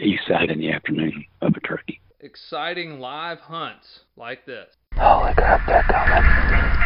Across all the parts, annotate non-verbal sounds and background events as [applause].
east side in the afternoon of a turkey. Exciting live hunts like this. Holy crap, they're coming.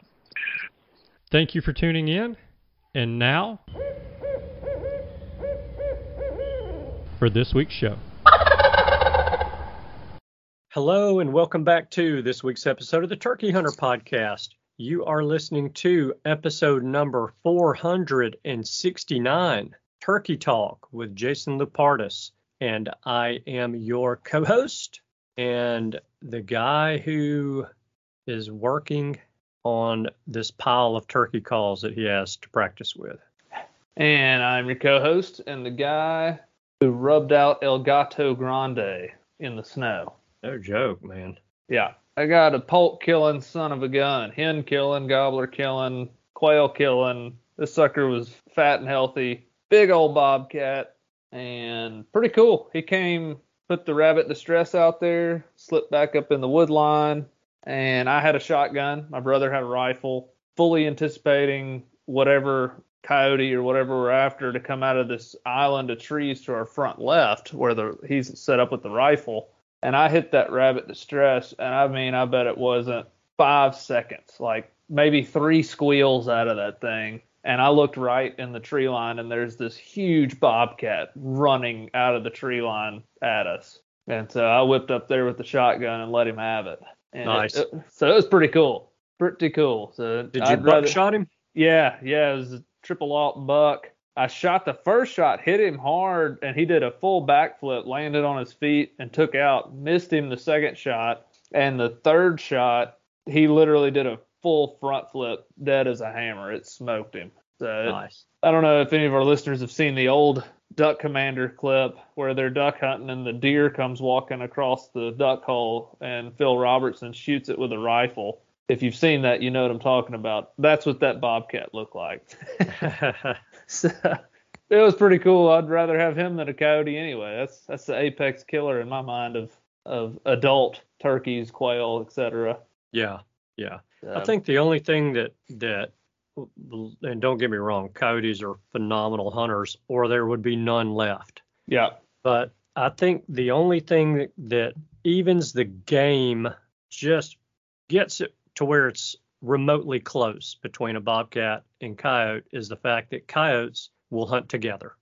Thank you for tuning in. And now, for this week's show. Hello, and welcome back to this week's episode of the Turkey Hunter Podcast. You are listening to episode number 469 Turkey Talk with Jason Lupardus. And I am your co host and the guy who is working on this pile of turkey calls that he has to practice with. And I'm your co-host and the guy who rubbed out El Gato Grande in the snow. No joke, man. Yeah, I got a poult killing son of a gun, hen killing, gobbler killing, quail killing. This sucker was fat and healthy, big old bobcat, and pretty cool. He came, put the rabbit distress out there, slipped back up in the wood line, and I had a shotgun. My brother had a rifle, fully anticipating whatever coyote or whatever we're after to come out of this island of trees to our front left where the he's set up with the rifle. And I hit that rabbit distress, and I mean, I bet it wasn't five seconds, like maybe three squeals out of that thing. And I looked right in the tree line, and there's this huge bobcat running out of the tree line at us. And so I whipped up there with the shotgun and let him have it. And Nice. it- so it was pretty cool. Pretty cool. So Did you I'd rather- buckshot him? yeah, yeah, it was a triple alt buck. I shot the first shot, hit him hard, and he did a full backflip, landed on his feet, and took out. Missed him the second shot, and the third shot, he literally did a full front flip, dead as a hammer. It smoked him. So Nice. I don't know if any of our listeners have seen the old Duck Commander clip where they're duck hunting and the deer comes walking across the duck hole and Phil Robertson shoots it with a rifle. If you've seen that, you know what I'm talking about. That's what that bobcat looked like. [laughs] [laughs] so, it was pretty cool. I'd rather have him than a coyote anyway. That's that's the apex killer in my mind of of adult turkeys, quail, etc. yeah, yeah. I think the only thing that that and don't get me wrong, coyotes are phenomenal hunters, or there would be none left. yeah, But I think the only thing that, that evens the game, just gets it to where it's remotely close between a bobcat and coyote is the fact that coyotes will hunt together.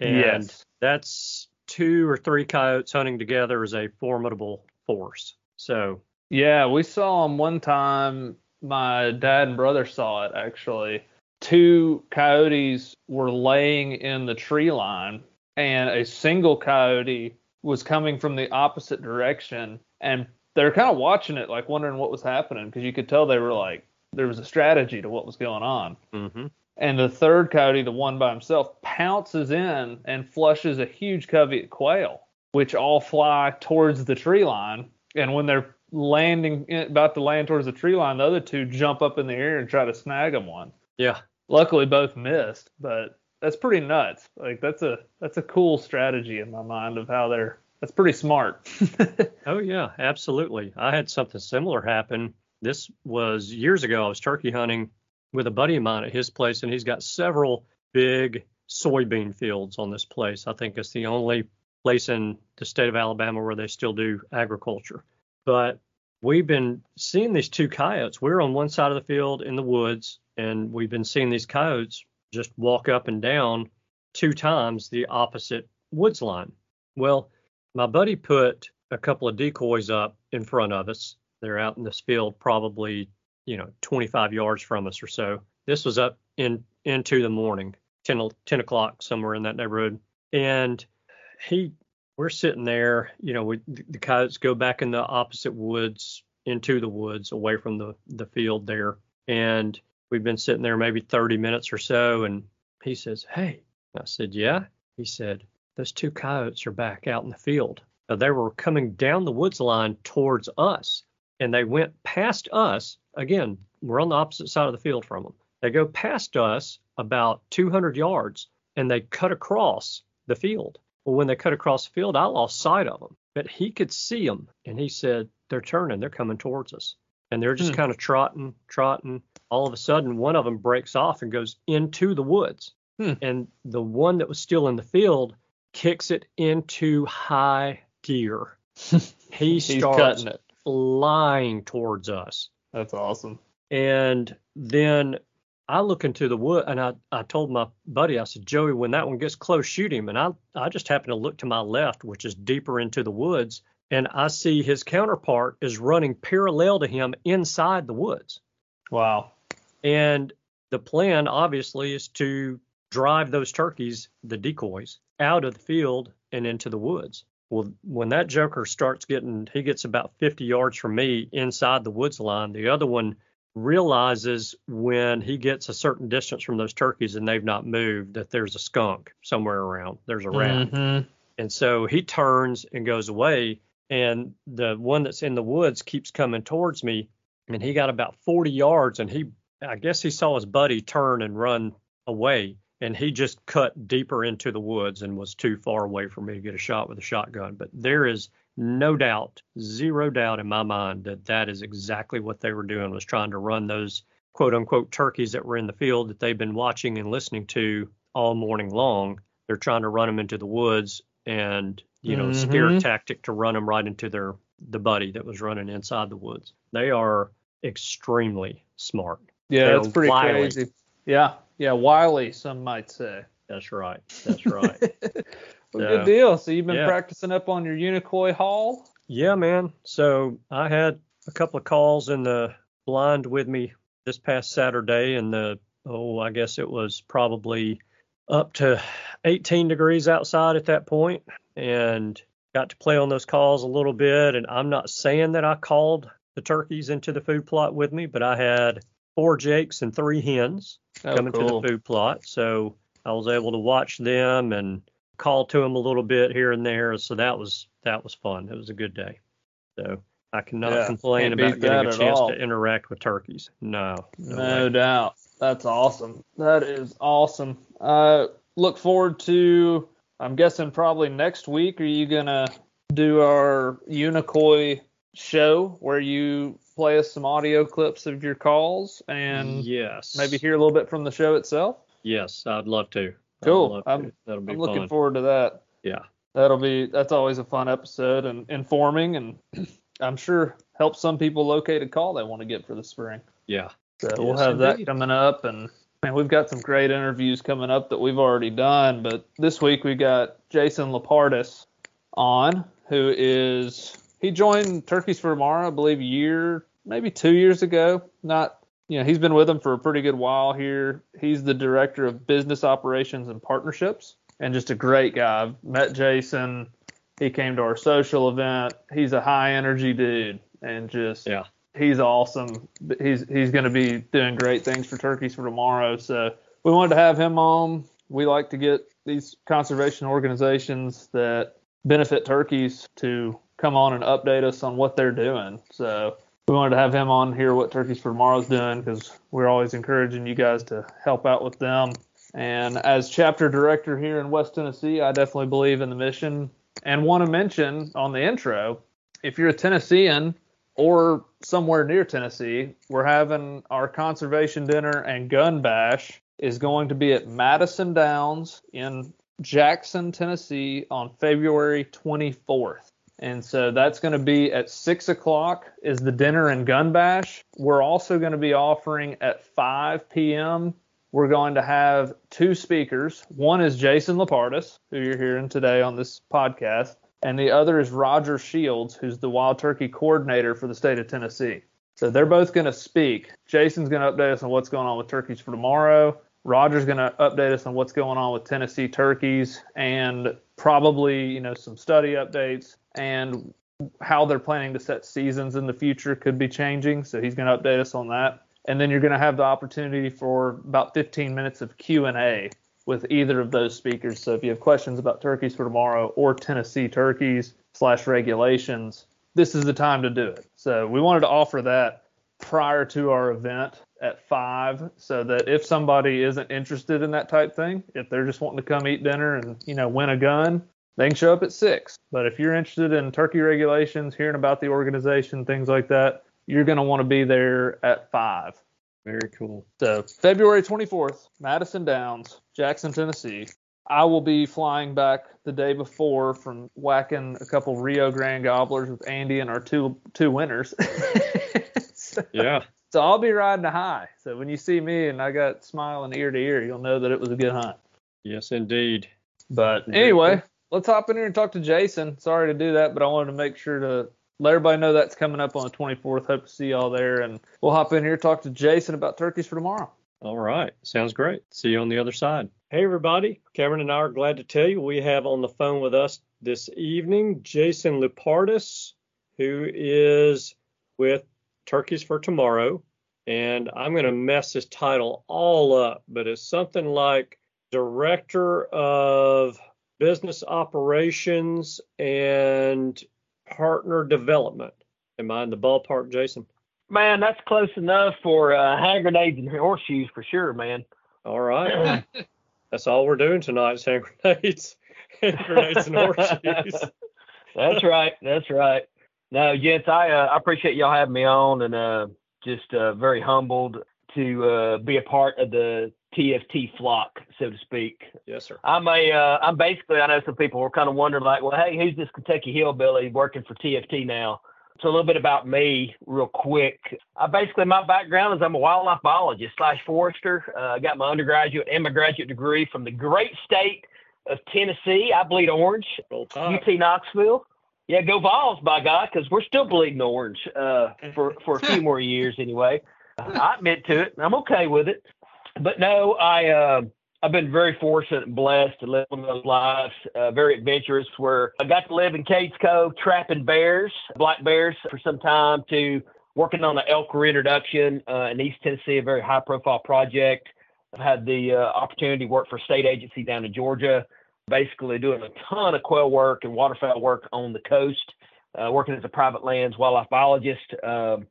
And Yes. that's two or three coyotes hunting together is a formidable force. So, Yeah, we saw them one time. My dad and brother saw it actually. Two coyotes were laying in the tree line, and a single coyote was coming from the opposite direction. And they're kind of watching it, like wondering what was happening, because you could tell they were like, there was a strategy to what was going on. mhm. And the third coyote, the one by himself, pounces in and flushes a huge covey of quail, which all fly towards the tree line. And when they're landing, eh, about to land towards the tree line, the other two jump up in the air and try to snag him one. yeah, Luckily, both missed, but that's pretty nuts. Like that's a that's a cool strategy in my mind of how they're. That's pretty smart. [laughs] Oh yeah, absolutely. I had something similar happen. This was years ago. I was turkey hunting with a buddy of mine at his place, and he's got several big soybean fields on this place. I think it's the only place in the state of Alabama where they still do agriculture. But we've been seeing these two coyotes. We're on one side of the field in the woods, and we've been seeing these coyotes just walk up and down two times the opposite woods line. Well, my buddy put a couple of decoys up in front of us. They're out in this field, probably, you know, 25 yards from us or so. This was up in into the morning, 10, o- 10 o'clock, somewhere in that neighborhood. And he, we're sitting there, you know, we, the coyotes go back in the opposite woods, into the woods, away from the, the field there. And we've been sitting there maybe 30 minutes or so. And he says, Hey, I said, Yeah. He said, Those two coyotes are back out in the field. Now, they were coming down the woods line towards us, and they went past us. Again, we're on the opposite side of the field from them. They go past us about 200 yards, and they cut across the field. Well, when they cut across the field, I lost sight of them, but he could see them, and he said, They're turning, they're coming towards us. And they're just Hmm. kind of trotting, trotting. All of a sudden, one of them breaks off and goes into the woods. Hmm. And the one that was still in the field kicks it into high gear. [laughs] He starts it. flying towards us. That's awesome. And then I look into the wood and I, I told my buddy, I said, Joey, when that one gets close, shoot him. And I, I just happened to look to my left, which is deeper into the woods, and I see his counterpart is running parallel to him inside the woods. Wow. And the plan obviously is to drive those turkeys, the decoys, out of the field and into the woods. Well, when that joker starts getting, he gets about 50 yards from me inside the woods line. The other one realizes when he gets a certain distance from those turkeys and they've not moved that there's a skunk somewhere around. There's a rat. Mhm. And so he turns and goes away. And the one that's in the woods keeps coming towards me. And he got about 40 yards and he, I guess he saw his buddy turn and run away. And he just cut deeper into the woods and was too far away for me to get a shot with a shotgun. But there is no doubt, zero doubt in my mind that that is exactly what they were doing was trying to run those quote unquote turkeys that were in the field that they've been watching and listening to all morning long. They're trying to run them into the woods and, you know, scare Mhm. tactic to run them right into their the buddy that was running inside the woods. They are extremely smart. Yeah, They're that's pretty wily. crazy. Yeah, yeah, wily, some might say. That's right. That's right. [laughs] Well, So, good deal. So you've been yeah. practicing up on your Unicoi haul? Yeah, man. So I had a couple of calls in the blind with me this past Saturday, and the oh, I guess it was probably up to 18 degrees outside at that point, and got to play on those calls a little bit. And I'm not saying that I called the turkeys into the food plot with me, but I had four jakes and three hens Oh, coming to the food plot. So I was able to watch them and call to them a little bit here and there. So that was that was fun. It was a good day. So I cannot Yeah, complain about getting a chance all. to interact with turkeys. No. No way. doubt. That's awesome. That is awesome. Uh, look forward to, I'm guessing probably next week. Are you going to do our Unicoi show where you play us some audio clips of your calls and yes. maybe hear a little bit from the show itself? Yes, I'd love to. Cool. love. I'm- That'll be I'm looking forward to that. Yeah. That'll be, that's always a fun episode and informing and [clears throat] I'm sure help some people locate a call they want to get for the spring. Yeah. So we'll Yes, have that indeed. coming up, and man, we've got some great interviews coming up that we've already done. But this week we got Jason Lupardus on, who is he joined Turkeys for Tomorrow, I believe, a year, maybe two years ago. Not, you know, he's been with them for a pretty good while here. He's the director of business operations and partnerships, and just a great guy. I've met Jason. He came to our social event. He's a high energy dude, and just Yeah. he's awesome. He's he's going to be doing great things for turkeys for tomorrow. So we wanted to have him on. We like to get these conservation organizations that benefit turkeys to come on and update us on what they're doing. So we wanted to have him on here what Turkeys for Tomorrow's doing because we're always encouraging you guys to help out with them. And as chapter director here in West Tennessee, I definitely believe in the mission and want to mention on the intro if you're a Tennessean or somewhere near Tennessee, we're having our conservation dinner and gun bash is going to be at Madison Downs in Jackson, Tennessee on February 24th. And so that's going to be at 6 o'clock is the dinner and gun bash. We're also going to be offering at 5 p.m. We're going to have two speakers. One is Jason Lupardus, who you're hearing today on this podcast, and the other is Roger Shields, who's the wild turkey coordinator for the state of Tennessee. So they're both going to speak. Jason's going to update us on what's going on with turkeys for tomorrow. Roger's going to update us on what's going on with Tennessee turkeys and probably, you know, some study updates and how they're planning to set seasons in the future could be changing. So he's going to update us on that. And then you're going to have the opportunity for about 15 minutes of Q&A with either of those speakers. So if you have questions about turkeys for tomorrow or Tennessee turkeys slash regulations, this is the time to do it. So we wanted to offer that prior to our event at five so that if somebody isn't interested in that type thing, if they're just wanting to come eat dinner and, you know, win a gun, they can show up at six. But if you're interested in turkey regulations, hearing about the organization, things like that, you're going to want to be there at five. Very cool. So February 24th, Madison Downs, Jackson, Tennessee. I will be flying back the day before from whacking a couple Rio Grande gobblers with Andy and our two two winners. so, [laughs] Yeah. so I'll be riding a high. So when you see me and I got smiling ear to ear, you'll know that it was a good hunt. Yes, indeed. But anyway. Let's hop in here and talk to Jason. Sorry to do that, but I wanted to make sure to let everybody know that's coming up on the 24th. Hope to see y'all there, and we'll hop in here and talk to Jason about turkeys for tomorrow. All right. Sounds great. See you on the other side. Hey, everybody. Cameron and I are glad to tell you we have on the phone with us this evening Jason Lupardus, who is with Turkeys for Tomorrow. And I'm going to mess his title all up, but it's something like Director of Business Operations and Partner Development. Am I in the ballpark, Jason? Man, that's close enough for uh, hand grenades and horseshoes for sure, man. All right. [laughs] That's all we're doing tonight is hand grenades, hand grenades and horseshoes. That's right. That's right. No, gents, I uh, I appreciate y'all having me on, and uh, just uh, very humbled to uh, be a part of the TFT flock, so to speak. Yes, sir. I'm a uh, I'm basically I know some people were kind of wondering like, well, hey, who's this Kentucky hillbilly working for TFT now? So a little bit about me, real quick. I basically my background is I'm a wildlife biologist slash forester. Uh, I got my undergraduate and my graduate degree from the great state of Tennessee. I bleed orange. UT Knoxville. Yeah, go Vols, by God, because we're still bleeding orange uh, [laughs] for for a few more years anyway. I admit to it. I'm okay with it. But no, I uh, I've been very fortunate and blessed to live one of those lives, uh, very adventurous, where I got to live in Cades Cove trapping bears, black bears, for some time to working on an elk reintroduction uh, in East Tennessee, a very high profile project. I've had the uh, opportunity to work for a state agency down in Georgia, basically doing a ton of quail work and waterfowl work on the coast, uh, working as a private lands wildlife biologist, um,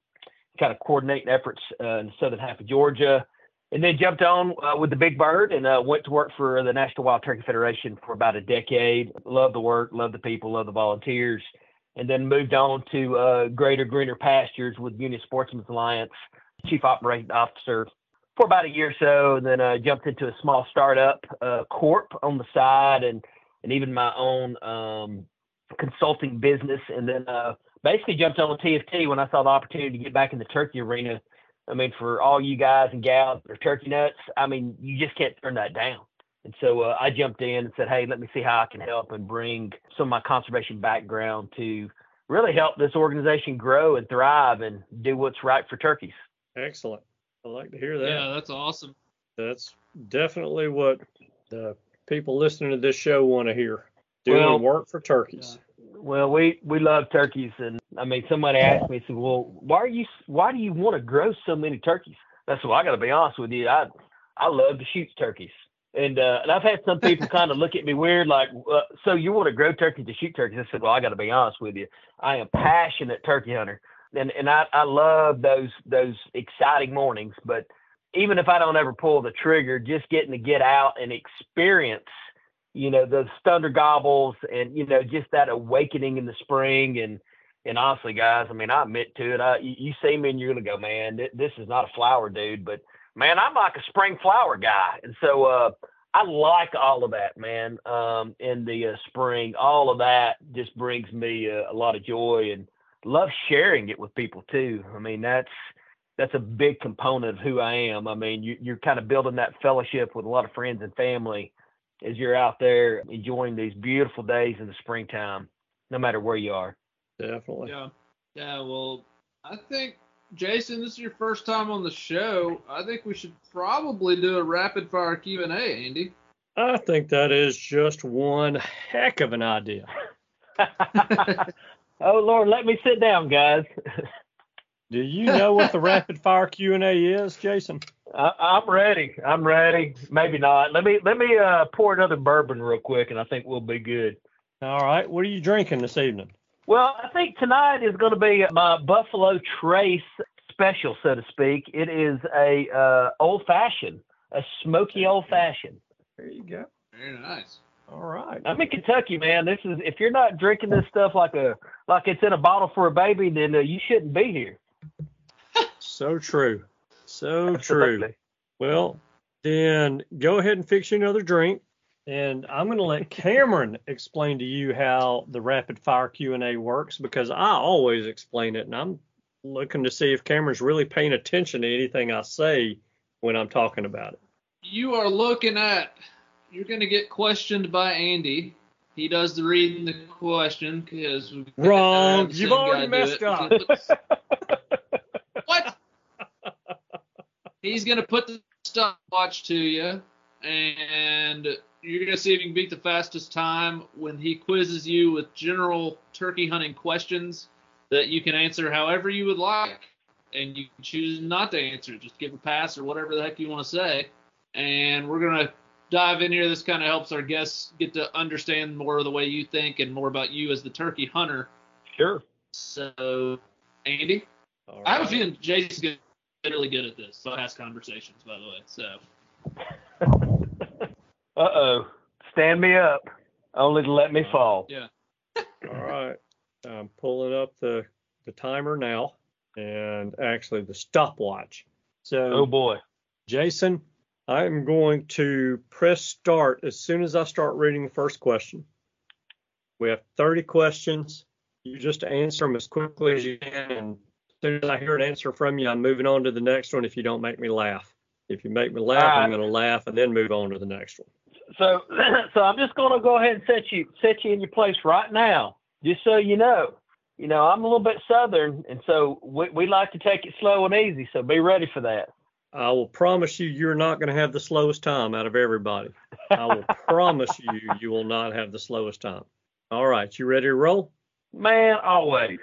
kind of coordinating efforts uh, in the southern half of Georgia and then jumped on uh, with the big bird and uh, went to work for the National Wild Turkey Federation for about a decade. Love the work, love the people, love the volunteers, and then moved on to uh, Greater Greener Pastures with Union Sportsmen's Alliance, chief operating officer for about a year or so, and then uh, jumped into a small startup uh, corp on the side, and and even my own um, consulting business, and then uh, basically jumped on TFT when I saw the opportunity to get back in the turkey arena I mean, for all you guys and gals that are turkey nuts, I mean, you just can't turn that down. And so uh, I jumped in and said, hey, let me see how I can help and bring some of my conservation background to really help this organization grow and thrive and do what's right for turkeys. Excellent. I like to hear that. Yeah, that's awesome. That's definitely what the people listening to this show want to hear. Doing Well- work for turkeys. Well, we we love turkeys, and I mean, somebody asked me, said, "Well, why are you why do you want to grow so many turkeys?" I said, "Well, I got to be honest with you, I I love to shoot turkeys." And uh, and I've had some people [laughs] kind of look at me weird, like, uh, "So you want to grow turkeys to shoot turkeys?" I said, "Well, I got to be honest with you, I am passionate turkey hunter, and and I I love those those exciting mornings. But even if I don't ever pull the trigger, just getting to get out and experience." you know, the thunder gobbles and, you know, just that awakening in the spring. And, and honestly, guys, I mean, I admit to it. I, you, see me and you're to go, man, th- this is not a flower dude, but man, I'm like a spring flower guy. And so, uh, I like all of that, man. Um, in the uh, spring, all of that just brings me uh, a lot of joy and love sharing it with people too. I mean, that's, that's a big component of who I am. I mean, you, you're kind of building that fellowship with a lot of friends and family as you're out there enjoying these beautiful days in the springtime, no matter where you are. Definitely. Yeah. Yeah, well, I think Jason, this is your first time on the show. I think we should probably do a rapid fire Q&A, Andy. I think that is just one heck of an idea. [laughs] oh Lord, let me sit down, guys. Do you know what the rapid fire Q&A is, Jason? I, I'm ready. I'm ready. Maybe not. Let me let me uh, pour another bourbon real quick, and I think we'll be good. All right. What are you drinking this evening? Well, I think tonight is going to be my Buffalo Trace special, so to speak. It is a uh, old fashioned, a smoky old fashioned. There you go. Very nice. All right. I'm in Kentucky, man. This is if you're not drinking this stuff like a like it's in a bottle for a baby, then uh, you shouldn't be here. [laughs] So true. So true. Well, then go ahead and fix you another drink, and I'm going to let Cameron explain to you how the rapid fire Q&A works because I always explain it, and I'm looking to see if Cameron's really paying attention to anything I say when I'm talking about it. You are looking at, you're going to get questioned by Andy. He does the reading the question because Wrong. You've already messed up. [laughs] what? He's gonna put the stopwatch to you, and you're gonna see if you can beat the fastest time when he quizzes you with general turkey hunting questions that you can answer however you would like, and you can choose not to answer. Just give a pass or whatever the heck you want to say, and we're gonna dive in here. This kind of helps our guests get to understand more of the way you think and more about you as the turkey hunter. Sure. So, Andy, All I have a feeling Jason's really good at this. Past conversations, by the way. So, [laughs] Uh oh. Stand me up. Only to let me fall. yeah. [laughs] All right. I'm pulling up the, the timer now and actually the stopwatch. So, Oh boy. Jason, I'm going to press start as soon as I start reading the first question. We have 30 questions. You just answer them as quickly as you can. And as soon as I hear an answer from you, I'm moving on to the next one if you don't make me laugh. If you make me laugh, I'm going to laugh and then move on to the next one. So [clears throat] so I'm just gonna go ahead and set you set you in your place right now, just so you know. You know, I'm a little bit southern and so we, we like to take it slow and easy, so be ready for that. I will promise you, you're not going to have the slowest time out of everybody. I will [laughs] promise you, you will not have the slowest time. All right, you ready to roll? Man, always.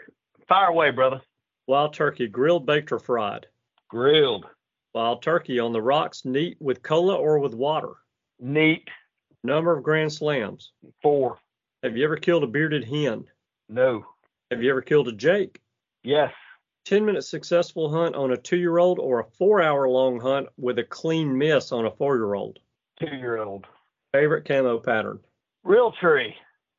Fire away, brother. Wild turkey, grilled, baked, or fried? Grilled. Wild turkey on the rocks, neat with cola or with water? Neat. Number of grand slams. Four. Have you ever killed a bearded hen? No. Have you ever killed a jake? Yes. 10 minute successful hunt on a two year old or a four hour long hunt with a clean miss on a four year old? Two year old. Favorite camo pattern? Realtree.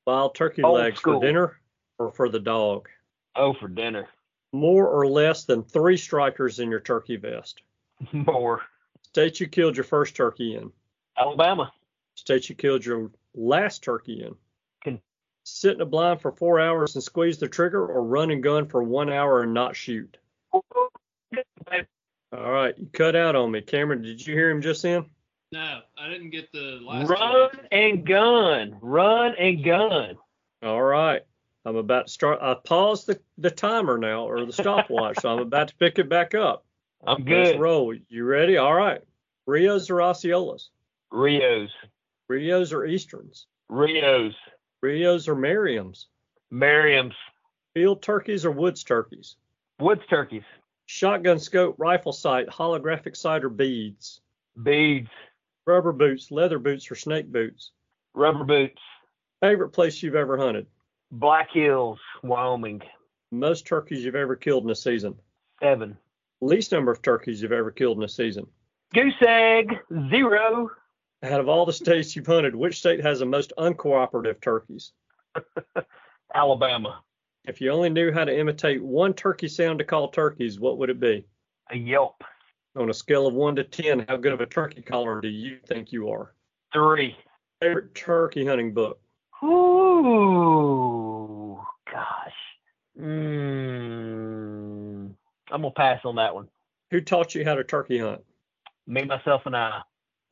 Wild turkey Old legs school. for dinner or for the dog? Oh, for dinner. More or less than three strikers in your turkey vest? [laughs] More. State you killed your first turkey in? Alabama. State you killed your last turkey in? Can- Sit in a blind for four hours and squeeze the trigger or run and gun for one hour and not shoot? All right, you cut out on me, Cameron. Did you hear him just then? No, I didn't get the last. Run two. and gun. Run and gun. All right. I'm about to start. I paused the, the timer now or the stopwatch, so I'm about to pick it back up. I'm Let's good. roll. You ready? All right. Rios or Osceolas? Rios. Rios or Easterns? Rios. Rios or Merriams? Merriam's. Field turkeys or woods turkeys? Woods turkeys. Shotgun scope, rifle sight, holographic sight or beads? Beads. Rubber boots, leather boots or snake boots? Rubber boots. Favorite place you've ever hunted? Black Hills, Wyoming. Most turkeys you've ever killed in a season? Seven. Least number of turkeys you've ever killed in a season? Goose egg. Zero. Out of all the states you've hunted, which state has the most uncooperative turkeys? [laughs] Alabama. If you only knew how to imitate one turkey sound to call turkeys, what would it be? A yelp. On a scale of 1 to 10, how good of a turkey caller do you think you are? Three. Favorite turkey hunting book? Ooh, gosh. Mm, I'm gonna pass on that one. Who taught you how to turkey hunt? Me, myself, and I.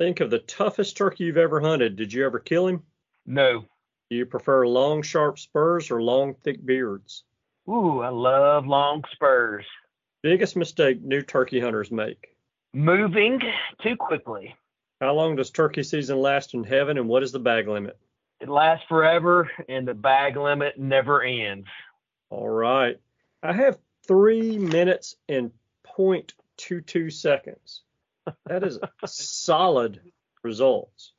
Think of the toughest turkey you've ever hunted. Did you ever kill him? No. Do you prefer long, sharp spurs or long, thick beards? Ooh, I love long spurs. Biggest mistake new turkey hunters make. Moving too quickly. How long does turkey season last in heaven and what is the bag limit? It lasts forever, and the bag limit never ends. All right. I have three minutes and 0.22 seconds. That is [laughs] solid results.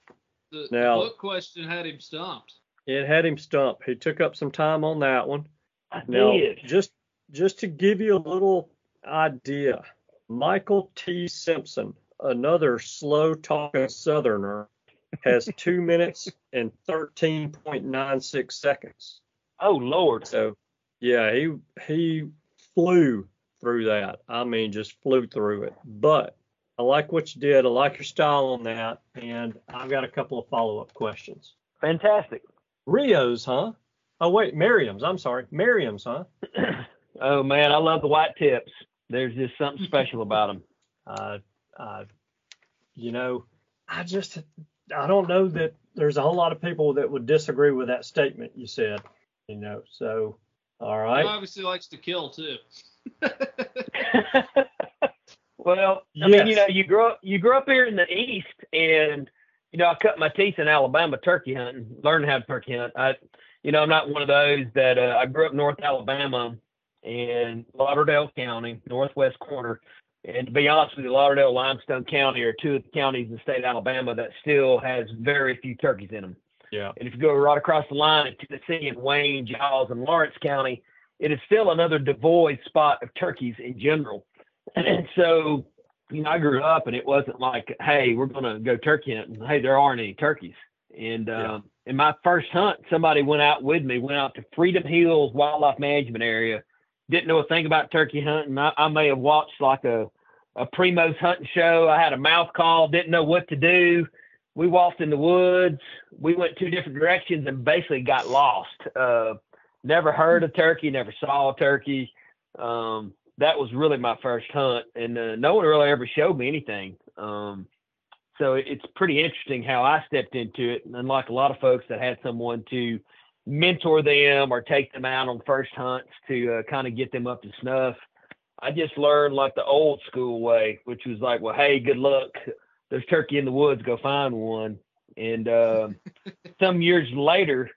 The, Now- the book question had him stumped. It had him stumped. He took up some time on that one. I Now, did. just just to give you a little idea, Michael T. Simpson, another slow talking Southerner, has [laughs] two minutes and 13.96 seconds. Oh Lord. So, yeah, he he flew through that. I mean, just flew through it. But I like what you did. I like your style on that, and I've got a couple of follow up questions. Fantastic. Rios, huh? Oh wait, Merriam's. I'm sorry, Merriam's, huh? [clears throat] oh man, I love the white tips. There's just something special about them. Uh, [laughs] uh, you know, I just I don't know that there's a whole lot of people that would disagree with that statement you said. You know, so all right. He obviously likes to kill too. [laughs] [laughs] well, I Yes. mean, you know, you grow up you grew up here in the east, and you know, I cut my teeth in Alabama turkey hunting, learning how to turkey hunt. I, you know, I'm not one of those that uh, I grew up North Alabama in Lauderdale County, northwest corner. And to be honest with you, Lauderdale, Limestone County are two of the counties in the state of Alabama that still has very few turkeys in them. Yeah. And if you go right across the line in Tennessee and Wayne, Giles, and Lawrence County, it is still another devoid spot of turkeys in general. And so, you know, I grew up and it wasn't like, hey, we're going to go turkey hunting. Hey, there aren't any turkeys. And um, in my first hunt, somebody went out with me, went out to Freedom Hills Wildlife Management Area. Didn't know a thing about turkey hunting. I, I may have watched like a, a Primo's hunting show. I had a mouth call, didn't know what to do we walked in the woods. We went two different directions and basically got lost. Uh, never heard of turkey, never saw a turkey. Um, that was really my first hunt, and uh, no one really ever showed me anything. Um, so it's pretty interesting how I stepped into it. And unlike a lot of folks that had someone to mentor them or take them out on first hunts to uh, kind of get them up to snuff, I just learned like the old school way, which was like, well, hey, good luck there's turkey in the woods, go find one. And uh, [laughs] some years later,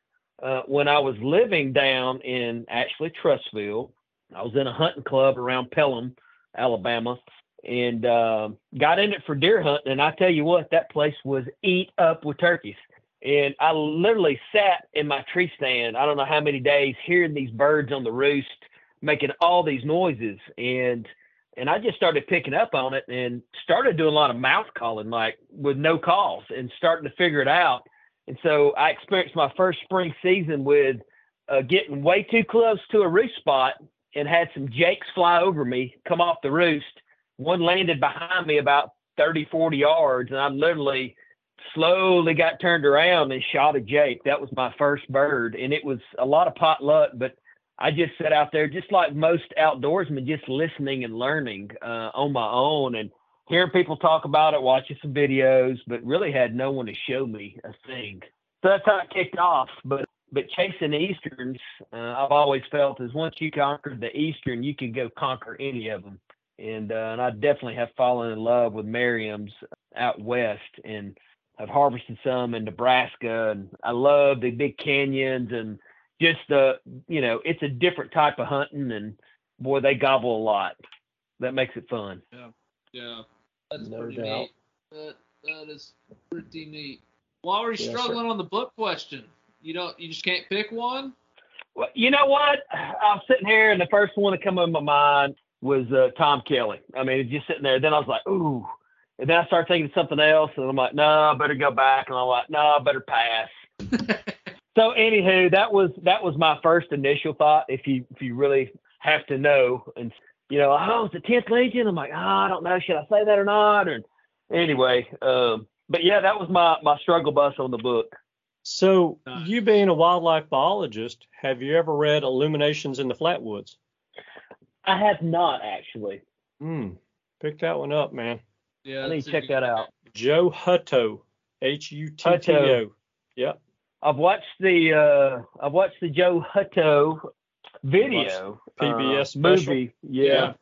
uh, when I was living down in actually Trussville, I was in a hunting club around Pelham, Alabama, and uh, got in it for deer hunting. And I tell you what, that place was eat up with turkeys. And I literally sat in my tree stand, I don't know how many days, hearing these birds on the roost making all these noises. And and I just started picking up on it and started doing a lot of mouth calling, like with no calls, and starting to figure it out. And so I experienced my first spring season with uh, getting way too close to a roost spot and had some jakes fly over me, come off the roost. One landed behind me about 30, 40 yards, and I literally slowly got turned around and shot a jake. That was my first bird, and it was a lot of pot luck, but I just sat out there, just like most outdoorsmen, just listening and learning uh, on my own and hearing people talk about it, watching some videos, but really had no one to show me a thing. So that's how it kicked off. But but chasing easterns, uh, I've always felt is once you conquer the eastern, you can go conquer any of them. And uh, and I definitely have fallen in love with Merriam's out west, and I've harvested some in Nebraska, and I love the big canyons and just the you know it's a different type of hunting, and boy they gobble a lot. That makes it fun. Yeah, yeah, that's No pretty doubt. neat. That that is pretty neat. While we're Yes, sir. struggling on the book question, you don't, you just can't pick one. Well, you know what? I'm sitting here, and the first one that come in my mind was uh, Tom Kelly. I mean, it's just sitting there. Then I was like, ooh. And then I started thinking of something else, and I'm like, no, I better go back. And I'm like, no, I better pass. [laughs] so, anywho, that was that was my first initial thought. If you if you really have to know, and you know, oh, it's the tenth Legion. I'm like, oh, I don't know, should I say that or not? And anyway, um, but yeah, that was my my struggle bus on the book. So, Nice. you being a wildlife biologist, have you ever read Illuminations in the Flatwoods? I have not actually. Hmm. Pick that one up, man. Yeah, I need to check that out. Joe Hutto, H U T T O. Hutto. Yep. I've watched the uh I've watched the Joe Hutto video PBS uh, special? movie. Yeah.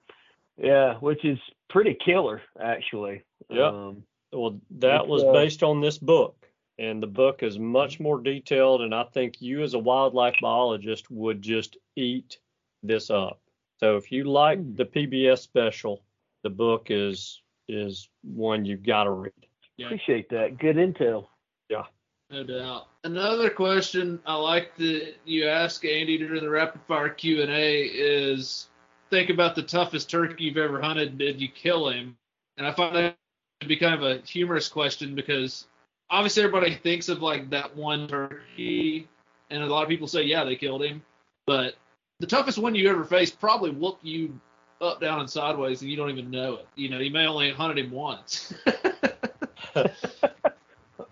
yeah. which is pretty killer actually. Yeah. Um, Well, that was uh, based on this book, and the book is much more detailed. And I think you, as a wildlife biologist, would just eat this up. So, if you like Hmm. the PBS special, the book is is one you've got to read. Yeah, appreciate that. Good intel. Yeah. No doubt. Another question I like that you ask Andy during the rapid fire Q and A is, think about the toughest turkey you've ever hunted. Did you kill him? And I find that to be kind of a humorous question because obviously everybody thinks of like that one turkey, and a lot of people say, yeah, they killed him. But the toughest one you ever faced probably whooped you up, down, and sideways, and you don't even know it. You know, you may only hunted him once. [laughs]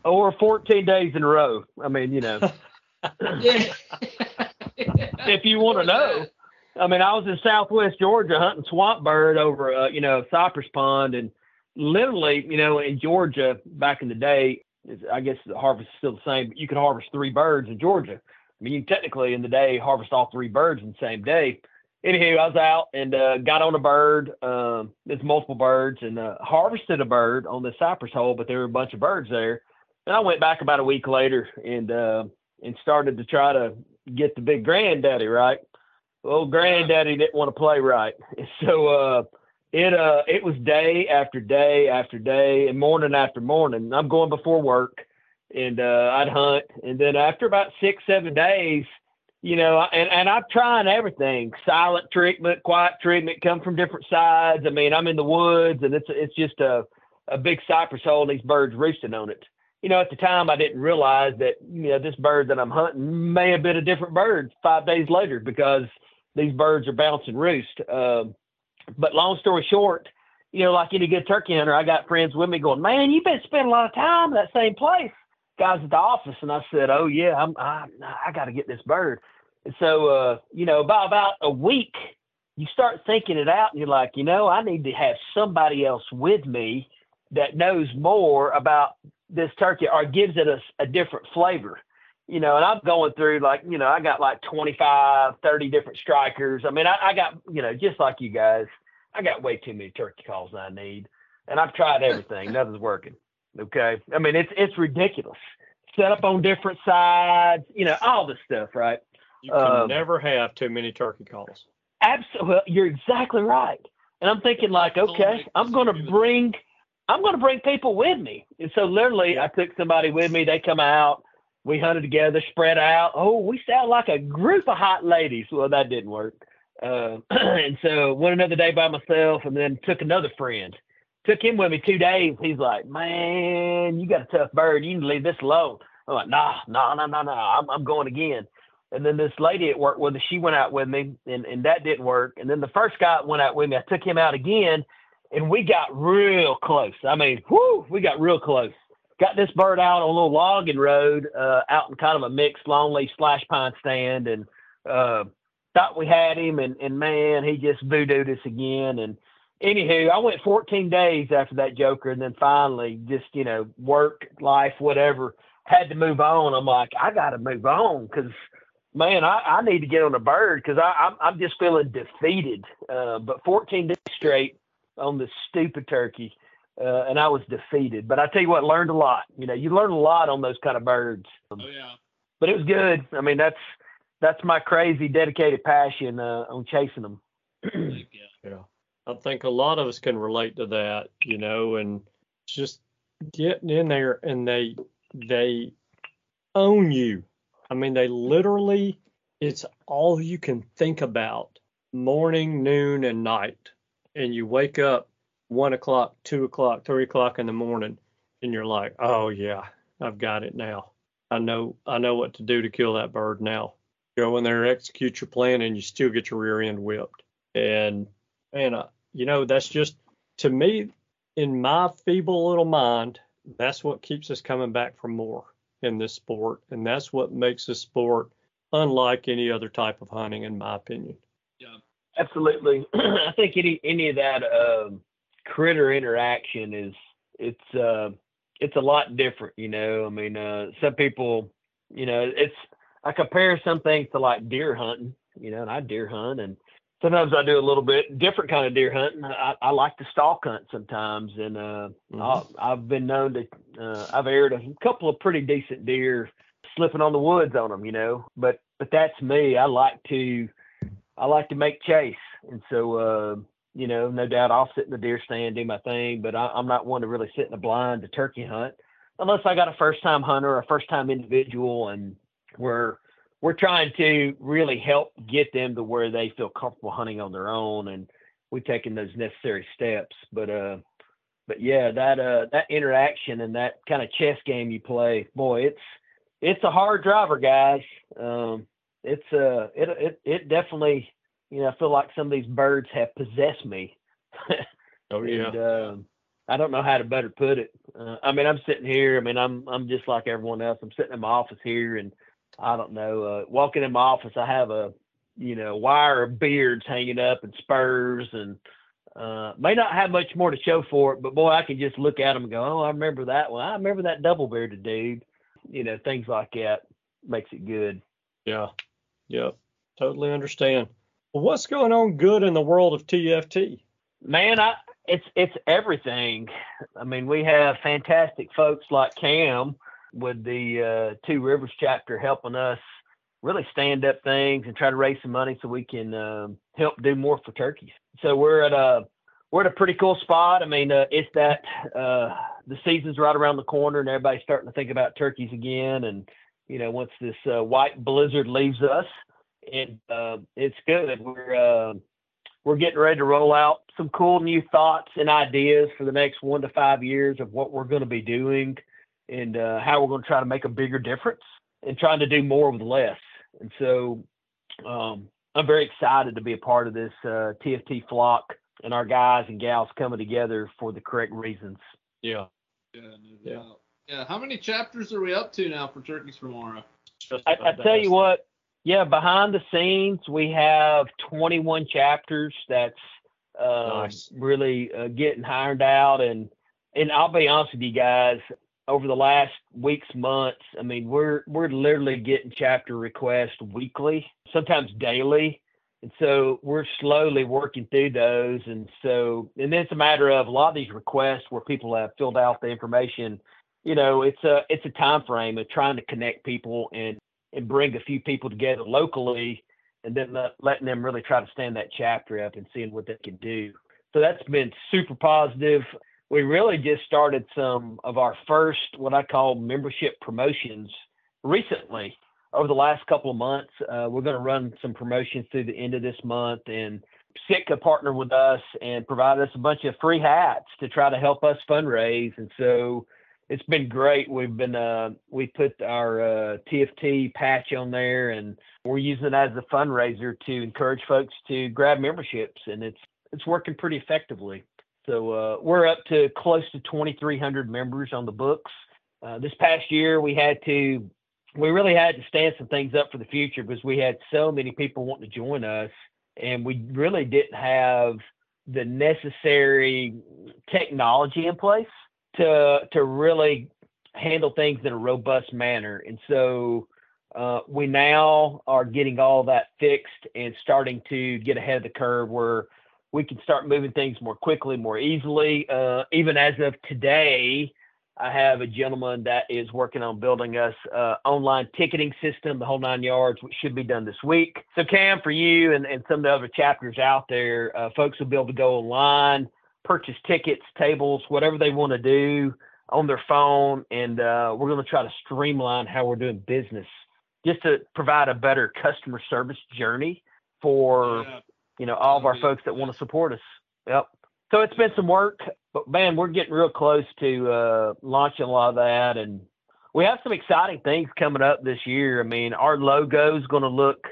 Or 14 days in a row. I mean, you know, [laughs] yeah. [laughs] if you want to know. I mean, I was in Southwest Georgia hunting swamp bird over, uh, you know, Cypress Pond, and literally, you know, in Georgia back in the day, I guess the harvest is still the same, but you could harvest three birds in Georgia. I mean, you can technically in the day harvest all three birds in the same day. Anywho, I was out and uh, got on a bird. Um, there's multiple birds and uh, harvested a bird on the cypress hole, but there were a bunch of birds there. And I went back about a week later and uh, and started to try to get the big granddaddy right. Well, granddaddy didn't want to play right, [laughs] so uh, it uh it was day after day after day and morning after morning. I'm going before work, and uh, I'd hunt, and then after about six seven days, you know, and and I'm trying everything: silent treatment, quiet treatment, come from different sides. I mean, I'm in the woods, and it's it's just a a big cypress hole, and these birds roosting on it you know, at the time I didn't realize that, you know, this bird that I'm hunting may have been a different bird five days later because these birds are bouncing roost. Um, but long story short, you know, like any good turkey hunter, I got friends with me going, man, you've been spending a lot of time in that same place. Guys at the office. And I said, oh yeah, I'm, I, I got to get this bird. And so, uh, you know, by about a week, you start thinking it out and you're like, you know, I need to have somebody else with me that knows more about this turkey or gives it a, a different flavor. You know, and I'm going through like, you know, I got like 25, 30 different strikers. I mean, I, I got, you know, just like you guys, I got way too many turkey calls I need. And I've tried everything. [laughs] Nothing's working. Okay. I mean, it's, it's ridiculous. Set up on different sides, you know, all this stuff, right? You can Um, never have too many turkey calls. Absolutely. Well, you're exactly right. And I'm thinking like, okay, I'm going to bring, I'm going to bring people with me. And so literally I took somebody with me. They come out, we hunted together, spread out. Oh, we sound like a group of hot ladies. Well, that didn't work. Uh, [clears throat] and so went another day by myself and then took another friend. Took him with me two days. He's like, man, you got a tough bird. You need to leave this alone. I'm like, nah, nah, nah, nah, nah. I'm, I'm going again. And then this lady at work with us, she went out with me, and, and that didn't work. And then the first guy went out with me, I took him out again, and we got real close. I mean, whoo, we got real close. Got this bird out on a little logging road, uh, out in kind of a mixed longleaf slash pine stand, and uh, thought we had him, and and man, he just voodooed us again. And anywho, I went 14 days after that Joker, and then finally, just you know, work, life, whatever, had to move on. I'm like, I got to move on because man, I, I need to get on a bird because I'm I'm just feeling defeated. Uh, but 14 days straight on this stupid turkey, uh, and I was defeated. But I tell you what, learned a lot. You know, you learn a lot on those kind of birds. Oh yeah. But it was good. I mean, that's that's my crazy dedicated passion uh, on chasing them. [clears throat] yeah. I think a lot of us can relate to that, you know, and just getting in there and they they own you. I mean, they literally it's all you can think about morning, noon, and night. And you wake up one o'clock, two o'clock, three o'clock in the morning, and you're like, oh yeah, I've got it now. I know I know what to do to kill that bird now. Go in there, execute your plan, and you still get your rear end whipped. And and uh, you know that's just to me, in my feeble little mind, that's what keeps us coming back for more in this sport, and that's what makes this sport unlike any other type of hunting, in my opinion. Yeah. Absolutely. [clears throat] I think any any of that um, critter interaction is it's uh, it's a lot different. You know, I mean, uh, some people, you know, it's I compare some things to like deer hunting. You know, and I deer hunt, and sometimes I do a little bit different kind of deer hunting. I, I like to stalk hunt sometimes, and uh, mm-hmm. i have been known to uh, I've aired a couple of pretty decent deer slipping on the woods on them, you know. But but that's me. I like to I like to make chase, and so uh, you know, no doubt I'll sit in the deer stand, do my thing, but I, am not one to really sit in the blind to turkey hunt unless I got a first time hunter or a first time individual, and we're we're trying to really help get them to where they feel comfortable hunting on their own, and we've taken those necessary steps. But uh, but yeah, that uh that interaction and that kind of chess game you play, boy, it's it's a hard driver, guys. Um, it's uh it it it definitely you know I feel like some of these birds have possessed me. oh [laughs] yeah. and, uh, I don't know how to better put it. Uh, I mean, I'm sitting here. I mean, I'm I'm just like everyone else. I'm sitting in my office here, and I don't know. Uh, walking in my office, I have a you know wire of beards hanging up and spurs, and uh, may not have much more to show for it, but boy, I can just look at them and go, oh, I remember that one. I remember that double bearded dude. You know, things like that makes it good. Yeah. Yep. Totally understand. Well, what's going on good in the world of TFT? Man, I it's it's everything. I mean, we have fantastic folks like Cam with the uh, Two Rivers chapter helping us really stand up things and try to raise some money so we can um, help do more for turkeys. So we're at a we're at a pretty cool spot. I mean, uh, it's that uh, the season's right around the corner and everybody's starting to think about turkeys again. And you know, once this uh, white blizzard leaves us, and uh, it's good. We're uh, we're getting ready to roll out some cool new thoughts and ideas for the next one to five years of what we're going to be doing and uh, how we're going to try to make a bigger difference and trying to do more with less. And so um, I'm very excited to be a part of this uh, TFT flock and our guys and gals coming together for the correct reasons. Yeah. Yeah, no yeah. Yeah. How many chapters are we up to now for Turkeys for Tomorrow? I, I tell you what, yeah, behind the scenes, we have 21 chapters. That's uh, nice. really uh, getting hired out, and and I'll be honest with you guys, over the last weeks, months, I mean, we're we're literally getting chapter requests weekly, sometimes daily. And so we're slowly working through those. And so, and then it's a matter of a lot of these requests where people have filled out the information. You know, it's a it's a time frame of trying to connect people and and bring a few people together locally and then letting them really try to stand that chapter up and seeing what they can do. So that's been super positive. We really just started some of our first, what I call membership promotions recently over the last couple of months. Uh, we're going to run some promotions through the end of this month and Sitka partnered with us and provided us a bunch of free hats to try to help us fundraise. And so it's been great. We've been uh, we put our uh, TFT patch on there, and we're using it as a fundraiser to encourage folks to grab memberships, and it's it's working pretty effectively. So uh, we're up to close to 2,300 members on the books. Uh, this past year, we had to we really had to stand some things up for the future because we had so many people wanting to join us, and we really didn't have the necessary technology in place to to really handle things in a robust manner. And so uh, we now are getting all that fixed and starting to get ahead of the curve where we can start moving things more quickly, more easily. Uh, even as of today, I have a gentleman that is working on building us uh, online ticketing system, the whole nine yards, which should be done this week. So, Cam, for you and, and some of the other chapters out there, uh, folks will be able to go online, purchase tickets, tables, whatever they want to do on their phone, and uh, we're going to try to streamline how we're doing business, just to provide a better customer service journey for yeah. You know all of our folks that want to support us. Yep. So it's been some work, but man, we're getting real close to uh, launching a lot of that, and we have some exciting things coming up this year. I mean, our logo is going to look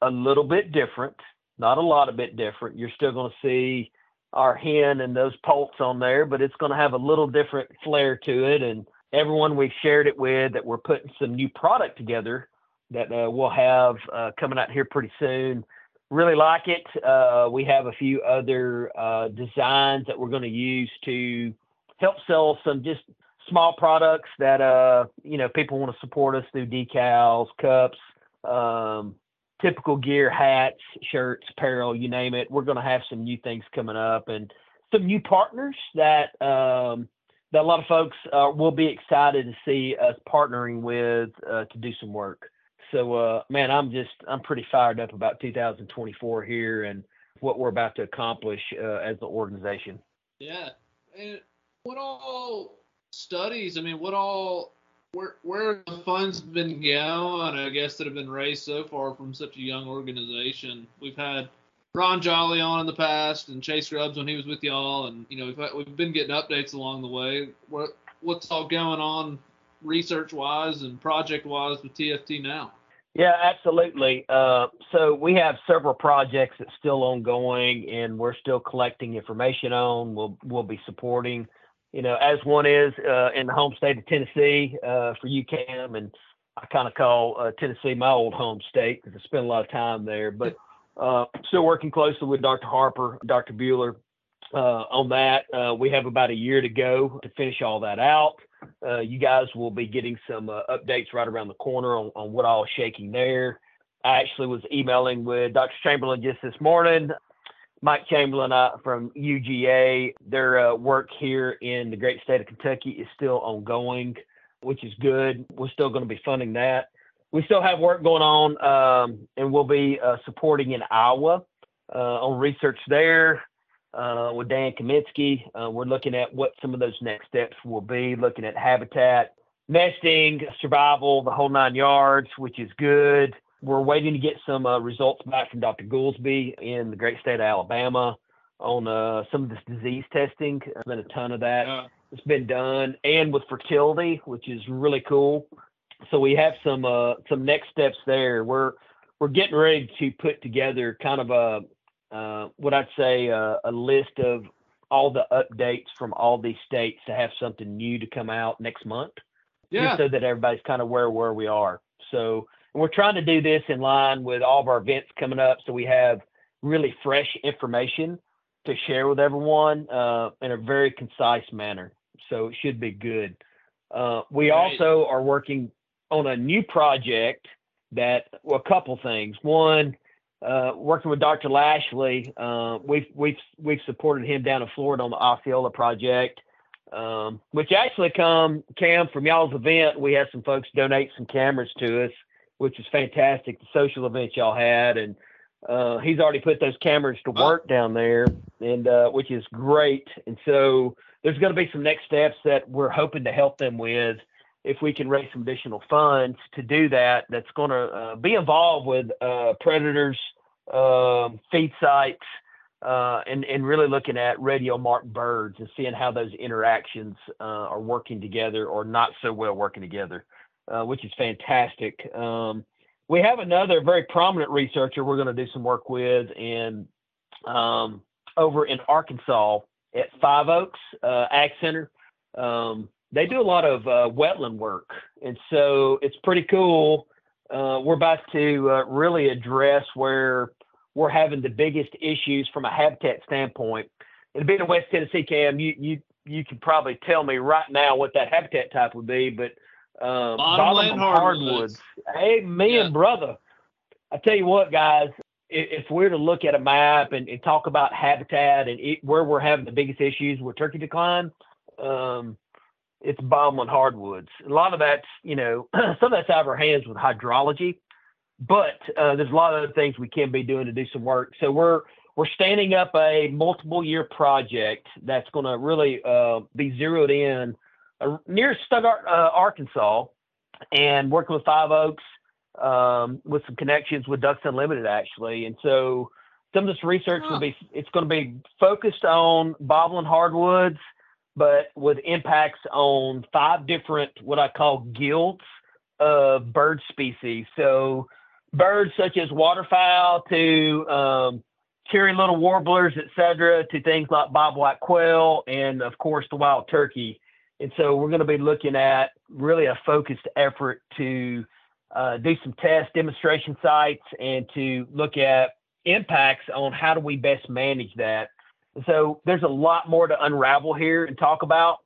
a little bit different, not a lot of bit different. You're still going to see our hen and those poults on there, but it's going to have a little different flair to it. And everyone we've shared it with that we're putting some new product together that uh, we'll have uh, coming out here pretty soon. Really like it. Uh, we have a few other uh, designs that we're going to use to help sell some just small products that uh you know people want to support us through decals, cups, um, typical gear, hats, shirts, apparel, you name it. We're going to have some new things coming up and some new partners that um, that a lot of folks uh, will be excited to see us partnering with uh, to do some work. So, uh, man, I'm just I'm pretty fired up about 2024 here and what we're about to accomplish uh, as an organization. Yeah, and what all studies? I mean, what all where where the funds have been going, I guess that have been raised so far from such a young organization. We've had Ron Jolly on in the past, and Chase Grubbs when he was with y'all, and you know we've we've been getting updates along the way. What what's all going on research wise and project wise with TFT now? Yeah, absolutely. Uh, so we have several projects that's still ongoing, and we're still collecting information on. We'll we'll be supporting you know, as one is uh, in the home state of Tennessee uh, for UCAM, and I kind of call Tennessee my old home state because I spent a lot of time there. But still working closely with Dr. Harper, Dr. Buehler on that. We have about a year to go to finish all that out. You guys will be getting some updates right around the corner on, on what all is shaking there. I actually was emailing with Dr. Chamberlain just this morning. Mike Chamberlain uh, from UGA. Their uh, work here in the great state of Kentucky is still ongoing, which is good. We're still going to be funding that. We still have work going on, um, and we'll be uh, supporting in Iowa uh, on research there uh, with Dan Kaminsky. Uh, we're looking at what some of those next steps will be, looking at habitat, nesting, survival, the whole nine yards, which is good. We're waiting to get some uh, results back from Dr. Gulsby in the great state of Alabama on uh, some of this disease testing. There's been a ton of that. Yeah. It's been done, and with fertility, which is really cool. So we have some uh, some next steps there. We're we're getting ready to put together kind of a uh, what I'd say uh, a list of all the updates from all these states to have something new to come out next month. Yeah. so that everybody's kind of where where we are. So and we're trying to do this in line with all of our events coming up so we have really fresh information to share with everyone uh, in a very concise manner. So it should be good. Uh, we right. also are working on a new project that, well, a couple things. One, uh, working with Dr. Lashley, uh, we've we've we've supported him down in Florida on the Osceola project, um, which actually come Cam from y'all's event. We had some folks donate some cameras to us which is fantastic. The social event y'all had, and uh, he's already put those cameras to work down there, and uh, which is great. And so there's going to be some next steps that we're hoping to help them with if we can raise some additional funds to do that. That's going to uh, be involved with uh, predators, um, feed sites. Uh, and, and really looking at radio marked birds and seeing how those interactions uh, are working together or not so well working together uh, which is fantastic. Um, we have another very prominent researcher we're going to do some work with in um, over in Arkansas at Five Oaks uh, Ag Center. Um, they do a lot of uh, wetland work, and so it's pretty cool. Uh, we're about to uh, really address where we're having the biggest issues from a habitat standpoint. And being in West Tennessee, Cam, you you you can probably tell me right now what that habitat type would be, but um, Bottomland hardwoods. hardwoods. Amen, Yeah. brother. I tell you what, guys, if, if we're to look at a map and, and talk about habitat and it, where we're having the biggest issues with turkey decline, um, it's bottomland hardwoods. A lot of that's, you know, [clears throat] some of that's out of our hands with hydrology, but uh, there's a lot of other things we can be doing to do some work. So we're we're standing up a multiple year project that's going to really uh, be zeroed in uh, near Stuttgart, uh, Arkansas, and working with Five Oaks um, with some connections with Ducks Unlimited actually. And so some of this research will be it's going to be focused on bottomland hardwoods, but with impacts on five different what I call guilds of bird species. So birds such as waterfowl to um, cheery little warblers, et cetera, to things like bobwhite quail and of course the wild turkey. And so we're going to be looking at really a focused effort to uh, do some test demonstration sites and to look at impacts on how do we best manage that. So there's a lot more to unravel here and talk about,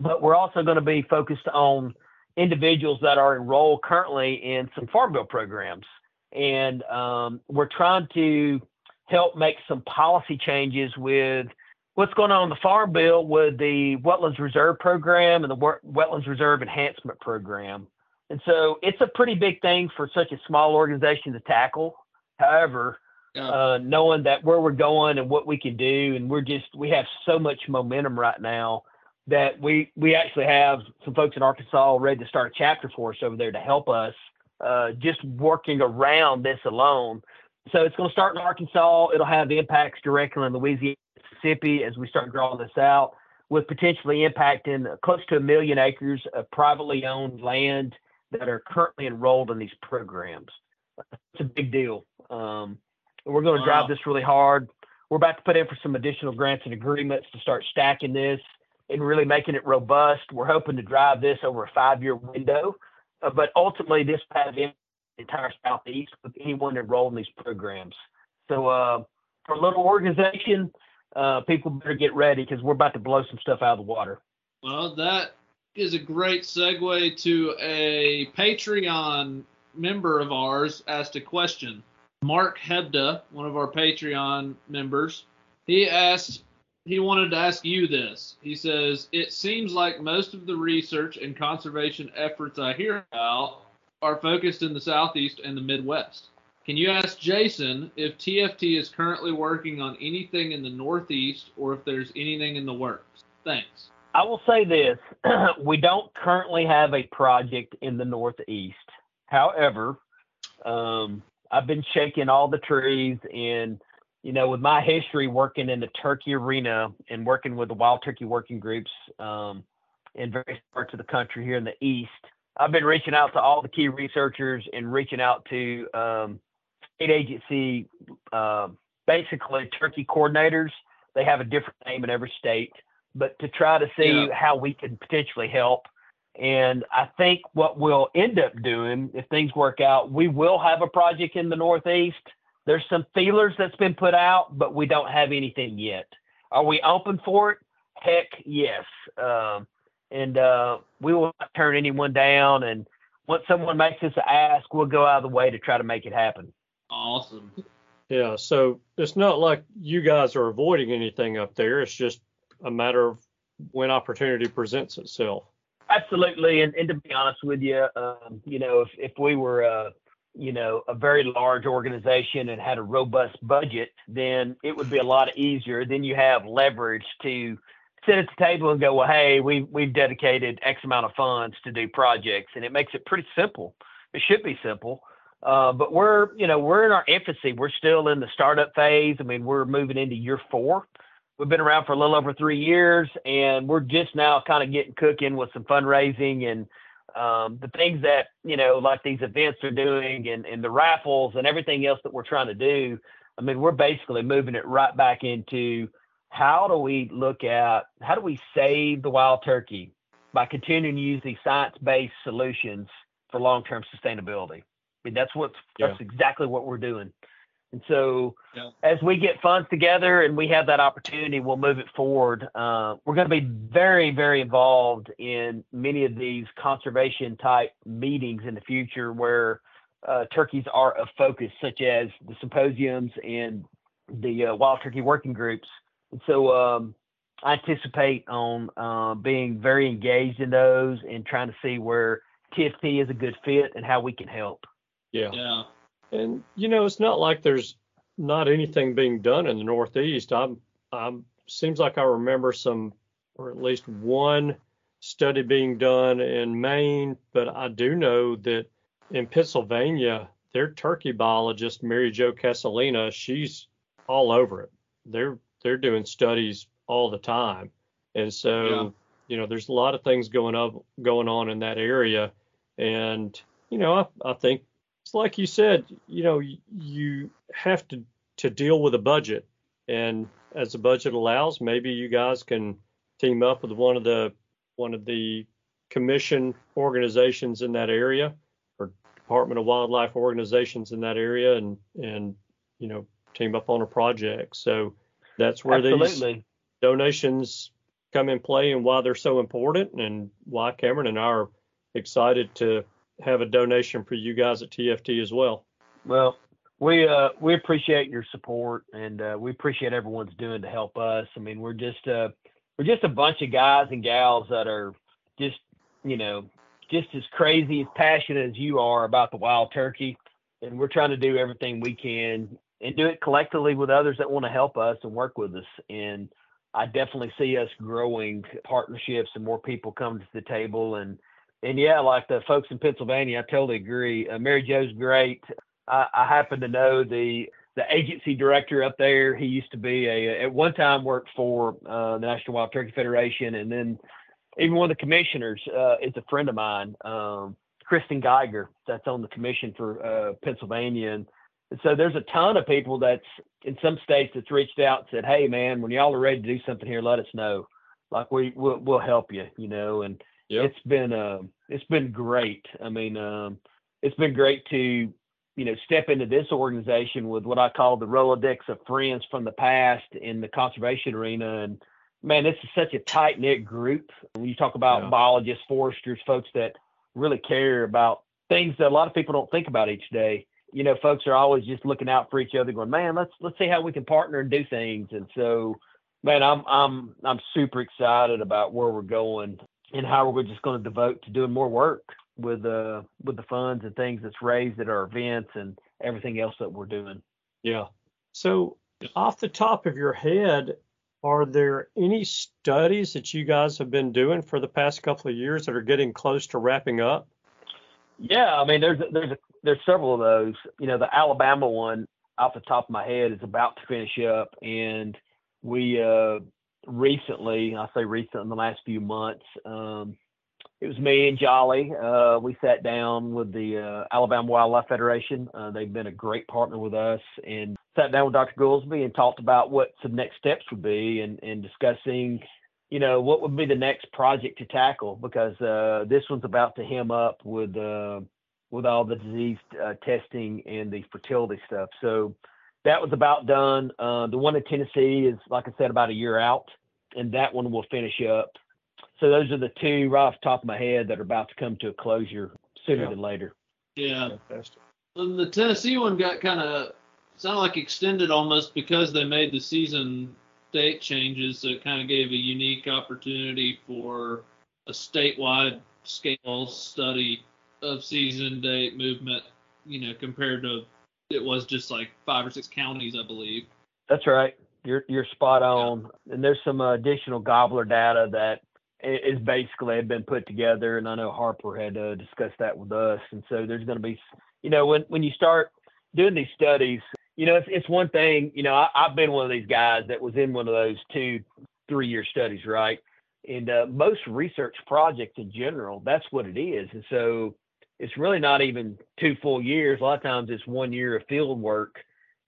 but we're also going to be focused on individuals that are enrolled currently in some farm bill programs. And um, we're trying to help make some policy changes with what's going on in the farm bill with the Wetlands Reserve Program and the Wetlands Reserve Enhancement Program. And so it's a pretty big thing for such a small organization to tackle. However, Uh, knowing that where we're going and what we can do, and we're just we have so much momentum right now that we we actually have some folks in Arkansas ready to start a chapter for us over there to help us uh, just working around this alone. So it's going to start in Arkansas. It'll have impacts directly in Louisiana, Mississippi as we start drawing this out, with potentially impacting close to a million acres of privately owned land that are currently enrolled in these programs. It's a big deal. Um, we're going to Wow. drive this really hard. We're about to put in for some additional grants and agreements to start stacking this and really making it robust. We're hoping to drive this over a five-year window, uh, but ultimately this will have the entire southeast with anyone enrolled in these programs. So uh, for a little organization, uh, people better get ready because we're about to blow some stuff out of the water. Well, that is a great segue to a Patreon member of ours asked a question. Mark Hebda, one of our Patreon members, he asked, he wanted to ask you this. He says, It seems like most of the research and conservation efforts I hear about are focused in the Southeast and the Midwest. Can you ask Jason if TFT is currently working on anything in the Northeast or if there's anything in the works? Thanks. I will say this [clears throat] we don't currently have a project in the Northeast. However, um, I've been shaking all the trees, and, you know, with my history working in the turkey arena and working with the wild turkey working groups um, in various parts of the country here in the East, I've been reaching out to all the key researchers and reaching out to um, state agency, uh, basically turkey coordinators. They have a different name in every state but to try to see Yeah. how we can potentially help. And I think what we'll end up doing, if things work out, we will have a project in the Northeast. There's some feelers that's been put out, but we don't have anything yet. Are we open for it? Heck, yes. Um, and uh, we will not turn anyone down. And once someone makes us ask, we'll go out of the way to try to make it happen. Awesome. Yeah, so it's not like you guys are avoiding anything up there. It's just a matter of when opportunity presents itself. Absolutely, and, to be honest with you, um, you know, if we were a you know a very large organization and had a robust budget, then it would be a lot easier. Then you have leverage to sit at the table and go, well, hey, we we've dedicated X amount of funds to do projects, and it makes it pretty simple. It should be simple. Uh, but we're, you know, we're in our infancy. We're still in the startup phase. I mean, we're moving into year four. We've been around for a little over three years, and we're just now kind of getting cooking with some fundraising and um, the things that you know, like these events are doing, and and the raffles and everything else that we're trying to do. I mean, we're basically moving it right back into how do we look at how do we save the wild turkey by continuing to use these science-based solutions for long-term sustainability. I mean, that's what Yeah. that's exactly what we're doing. And so, Yeah. as we get funds together and we have that opportunity, we'll move it forward. Uh, we're going to be very, very involved in many of these conservation type meetings in the future where uh, turkeys are a focus, such as the symposiums and the uh, wild turkey working groups. And so, um, I anticipate on uh, being very engaged in those and trying to see where TFT is a good fit and how we can help. Yeah. Yeah. And you know, it's not like there's not anything being done in the Northeast. I'm, I'm seems like I remember some, or at least one study being done in Maine, but I do know that in Pennsylvania, their turkey biologist Mary Jo Casalena, she's all over it. They're they're doing studies all the time, and so Yeah. you know, there's a lot of things going up going on in that area, and you know, I, I think it's like you said, you know, you have to to deal with a budget, and as the budget allows, maybe you guys can team up with one of the one of the commission organizations in that area or Department of Wildlife organizations in that area, and and you know, team up on a project. So that's where these donations come in play and why they're so important and why Cameron and I are excited to have a donation for you guys at TFT as well. Well, we uh, we appreciate your support and uh, we appreciate everyone's doing to help us. I mean, we're just uh, we're just a bunch of guys and gals that are just you know just as crazy as passionate as you are about the wild turkey, and we're trying to do everything we can and do it collectively with others that want to help us and work with us. And I definitely see us growing partnerships and more people coming to the table and and yeah, like the folks in Pennsylvania, I totally agree. Uh, Mary Jo's great. I, I happen to know the the agency director up there. He used to be a at one time worked for uh, the National Wild Turkey Federation, and then even one of the commissioners uh, is a friend of mine, um, Kristen Geiger. That's on the commission for uh, Pennsylvania, and, so there's a ton of people that's in some states that's reached out and said, "Hey, man, when y'all are ready to do something here, let us know. Like we we'll, we'll help you, you know." And Yep. it's been uh, it's been great. I mean, um, it's been great to you know step into this organization with what I call the Rolodex of friends from the past in the conservation arena. And man, this is such a tight knit group. When you talk about Yeah. biologists, foresters, folks that really care about things that a lot of people don't think about each day. You know, folks are always just looking out for each other, going, "Man, let's let's see how we can partner and do things." And so, man, I'm I'm I'm super excited about where we're going and how are we're just going to devote to doing more work with uh with the funds and things that's raised at our events and everything else that we're doing. Yeah. So, off the top of your head, are there any studies that you guys have been doing for the past couple of years that are getting close to wrapping up? Yeah, I mean, there's there's a, there's several of those. You know, the Alabama one off the top of my head is about to finish up, and we uh, recently, I say recent in the last few months, um, it was me and Jolly. Uh, we sat down with the uh, Alabama Wildlife Federation. Uh, they've been a great partner with us, and sat down with Dr. Gulsby and talked about what some next steps would be, and, and discussing you know, what would be the next project to tackle? Because uh, this one's about to hem up with uh, with all the disease uh, testing and the fertility stuff. So that was about done. The one in Tennessee is, like I said, about a year out, and that one will finish up. So those are the two right off the top of my head that are about to come to a closure sooner Yeah. than later. Yeah. Fantastic. And the Tennessee one got kind of sounded like extended almost because they made the season date changes. So it kind of gave a unique opportunity for a statewide scale study of season date movement. You know, compared to it was just like five or six counties, I believe. That's right. You're you're spot on. And there's some additional gobbler data that is basically been put together, and I know Harper had uh, discussed that with us. And so there's going to be, you know, when when you start doing these studies, you know, it's it's one thing. You know, I, I've been one of these guys that was in one of those two, three year studies, right? And uh, most research projects in general, that's what it is. And so it's really not even two full years. A lot of times it's one year of field work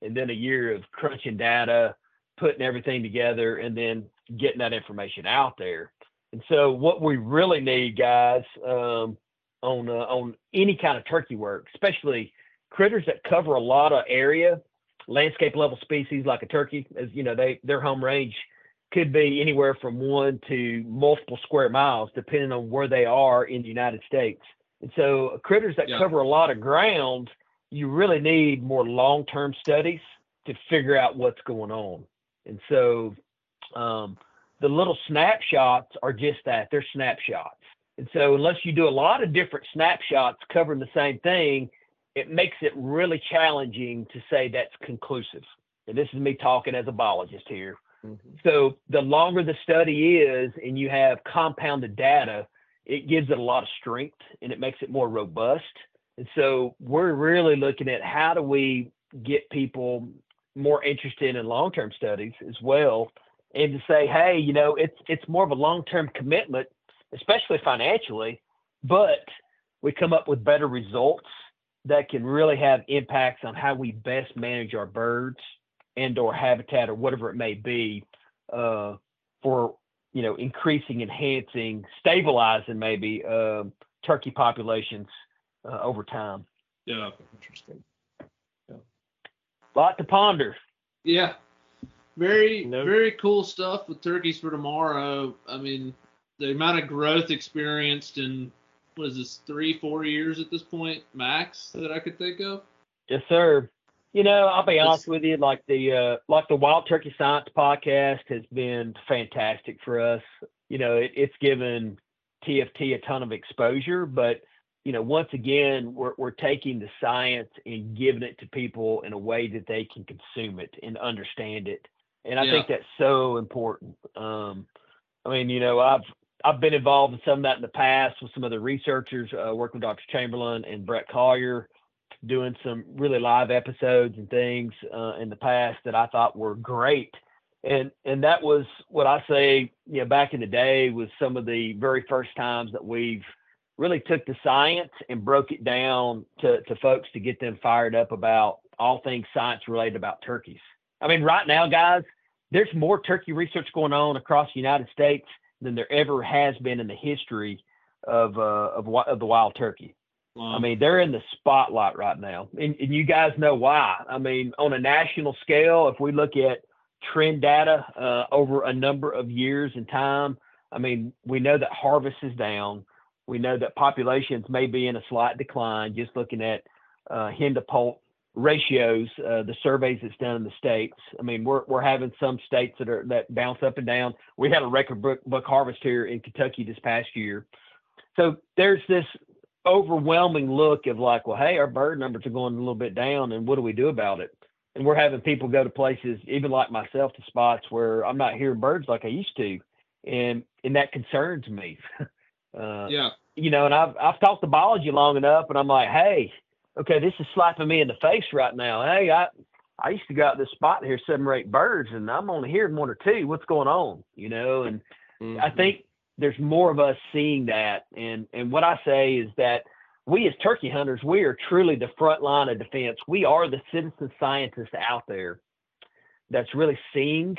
and then a year of crunching data, putting everything together, and then getting that information out there. And so what we really need, guys, um, on uh, on any kind of turkey work, especially critters that cover a lot of area, landscape level species like a turkey, as you know, they their home range could be anywhere from one to multiple square miles, depending on where they are in the United States. And so critters that Yeah. cover a lot of ground, you really need more long-term studies to figure out what's going on. And so um, the little snapshots are just that they're snapshots. And so unless you do a lot of different snapshots covering the same thing, it makes it really challenging to say that's conclusive. And this is me talking as a biologist here. So the longer the study is and you have compounded data, it gives it a lot of strength and it makes it more robust. And so we're really looking at how do we get people more interested in long-term studies as well and to say, hey, you know, it's it's more of a long-term commitment, especially financially, but we come up with better results that can really have impacts on how we best manage our birds and or habitat or whatever it may be uh, for you know increasing enhancing stabilizing maybe um turkey populations uh, over time Yeah. Interesting. Lot to ponder Yeah. Very Nope. very cool stuff with turkeys for tomorrow. I mean, the amount of growth experienced in what is this three four years at this point max that I could think of. yes sir you know i'll be honest with you like the uh like the wild turkey science podcast has been fantastic for us you know it, it's given tft a ton of exposure but you know once again we're, we're taking the science and giving it to people in a way that they can consume it and understand it and i Yeah. think that's so important um i mean you know i've i've been involved in some of that in the past with some of the researchers uh, working with dr chamberlain and bret collier doing some really live episodes and things uh, in the past that I thought were great. And and that was what I say, you know, back in the day was some of the very first times that we've really took the science and broke it down to, to folks to get them fired up about all things science related about turkeys. I mean, right now, guys, there's more turkey research going on across the United States than there ever has been in the history of uh, of, of the wild turkey. I mean, they're in the spotlight right now, and, and you guys know why. I mean, on a national scale, if we look at trend data uh, over a number of years and time, I mean, we know that harvest is down. We know that populations may be in a slight decline. Just looking at uh, hen to poult ratios, uh, the surveys that's done in the states. I mean, we're we're having some states that are that bounce up and down. We had a record book, book harvest here in Kentucky this past year. So there's this overwhelming look of like, well, hey, our bird numbers are going a little bit down, and what do we do about it? And we're having people go to places, even like myself, to spots where I'm not hearing birds like I used to, and and that concerns me. [laughs] uh, Yeah. you know, and I've I've talked to biology long enough, and I'm like, hey, okay, this is slapping me in the face right now. Hey, I I used to go out this spot here, seven or eight birds, and I'm only hearing one or two. What's going on? You know, and I think there's more of us seeing that, and and what I say is that we as turkey hunters, we are truly the front line of defense. We are the citizen scientists out there that's really seeing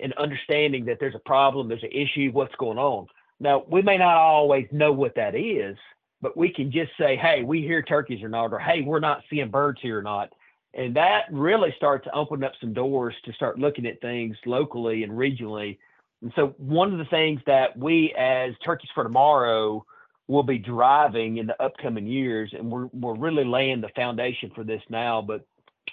and understanding that there's a problem, there's an issue, what's going on. Now, we may not always know what that is, but we can just say, hey, we hear turkeys or not, or hey, we're not seeing birds here or not. And that really starts to open up some doors to start looking at things locally and regionally. And so, one of the things that we as Turkeys for Tomorrow will be driving in the upcoming years, and we're, we're really laying the foundation for this now, but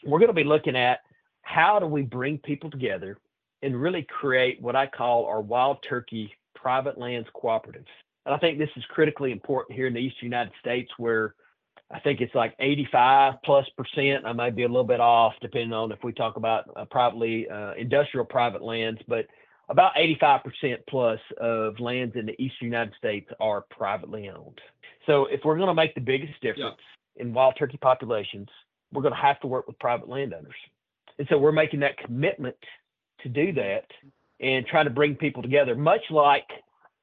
we're going to be looking at how do we bring people together and really create what I call our wild turkey private lands cooperatives. And I think this is critically important here in the Eastern United States where I think it's like 85 plus percent. I might be a little bit off depending on if we talk about uh, privately uh, industrial private lands, but about 85% plus of lands in the Eastern United States are privately owned. So if we're going to make the biggest difference in wild turkey populations, we're going to have to work with private landowners. And so we're making that commitment to do that and trying to bring people together, much like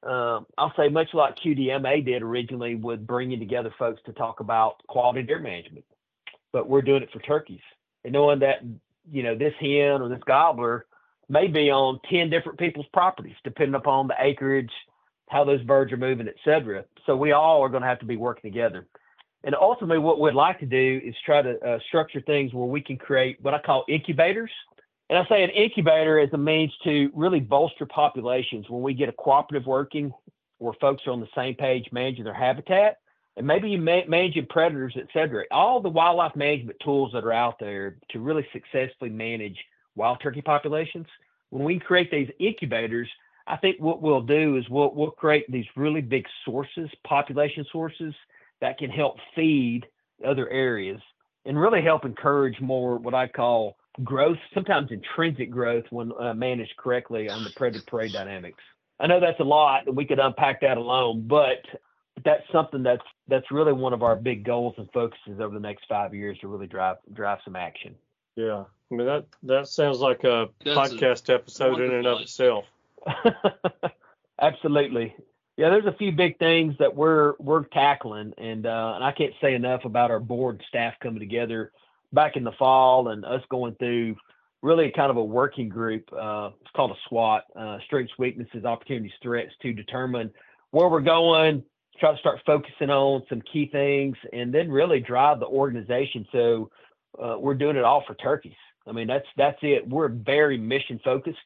um, I'll say, much like QDMA did originally with bringing together folks to talk about quality deer management. But we're doing it for turkeys and knowing that, you know, this hen or this gobbler may be on 10 different people's properties, depending upon the acreage, how those birds are moving, et cetera. So we all are going to have to be working together. And ultimately, what we'd like to do is try to uh, structure things where we can create what I call incubators. And I say an incubator is a means to really bolster populations when we get a cooperative working where folks are on the same page managing their habitat and maybe ma- managing predators, et cetera. All the wildlife management tools that are out there to really successfully manage wild turkey populations. When we create these incubators, I think what we'll do is we'll, we'll create these really big sources, population sources that can help feed other areas and really help encourage more what I call growth, sometimes intrinsic growth when uh, managed correctly on the predator prey dynamics. I know that's a lot and we could unpack that alone, but that's something that's that's really one of our big goals and focuses over the next five years to really drive drive some action. Yeah, I mean that that sounds like a that's podcast a episode in and of itself. [laughs] Absolutely, yeah, there's a few big things that we're we're tackling, and uh, and I can't say enough about our board staff coming together back in the fall and us going through really kind of a working group. Uh, it's called a SWOT: uh, strengths, weaknesses, opportunities, threats, to determine where we're going, try to start focusing on some key things, and then really drive the organization. So uh, we're doing it all for turkeys. I mean, that's that's it. We're very mission focused,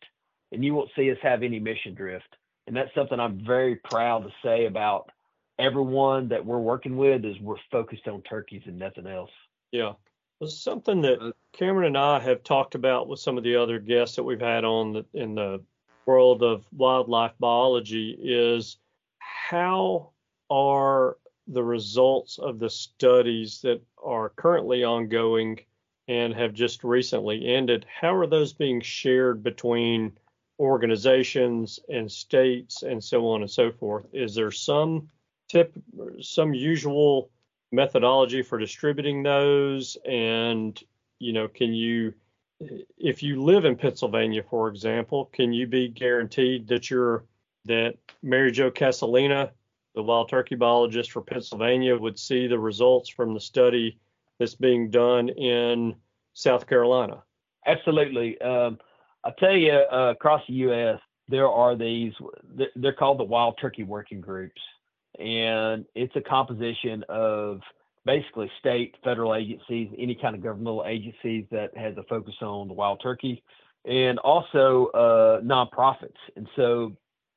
and you won't see us have any mission drift and that's something I'm very proud to say about everyone that we're working with is we're focused on turkeys and nothing else. Yeah. It's something that uh, Cameron and I have talked about with some of the other guests that we've had on the, in the world of wildlife biology is how are the results of the studies that are currently ongoing and have just recently ended, how are those being shared between organizations and states and so on and so forth. Is there some tip, some usual methodology for distributing those? And, you know, can you, if you live in Pennsylvania, for example, can you be guaranteed that you're, that Mary Jo Casalena, the wild turkey biologist for Pennsylvania, would see the results from the study that's being done in South Carolina? Absolutely. Um, I tell you, uh, across the U.S., there are these. They're called the Wild Turkey Working Groups, and it's a composition of basically state, federal agencies, any kind of governmental agencies that has a focus on the wild turkey, and also uh, nonprofits. And so,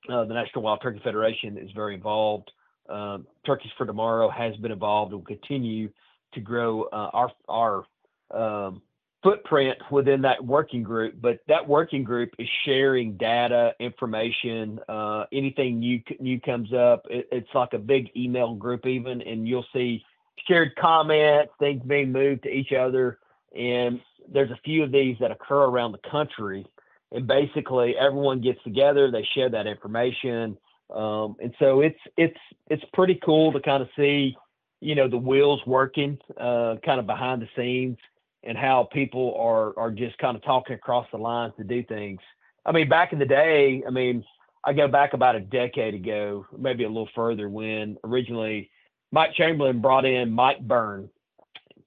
uh, the National Wild Turkey Federation is very involved. Um, Turkeys for Tomorrow has been involved and will continue to grow uh, our our um, footprint within that working group, but that working group is sharing data, information, uh, anything new new comes up. It, it's like a big email group even, and you'll see shared comments, things being moved to each other, and there's a few of these that occur around the country, and basically everyone gets together, they share that information, um, and so it's it's it's pretty cool to kind of see, you know, the wheels working, uh, kind of behind the scenes and how people are are just kind of talking across the lines to do things. I mean, back in the day, I mean, I go back about a decade ago, maybe a little further, when originally Mike Chamberlain brought in Mike Byrne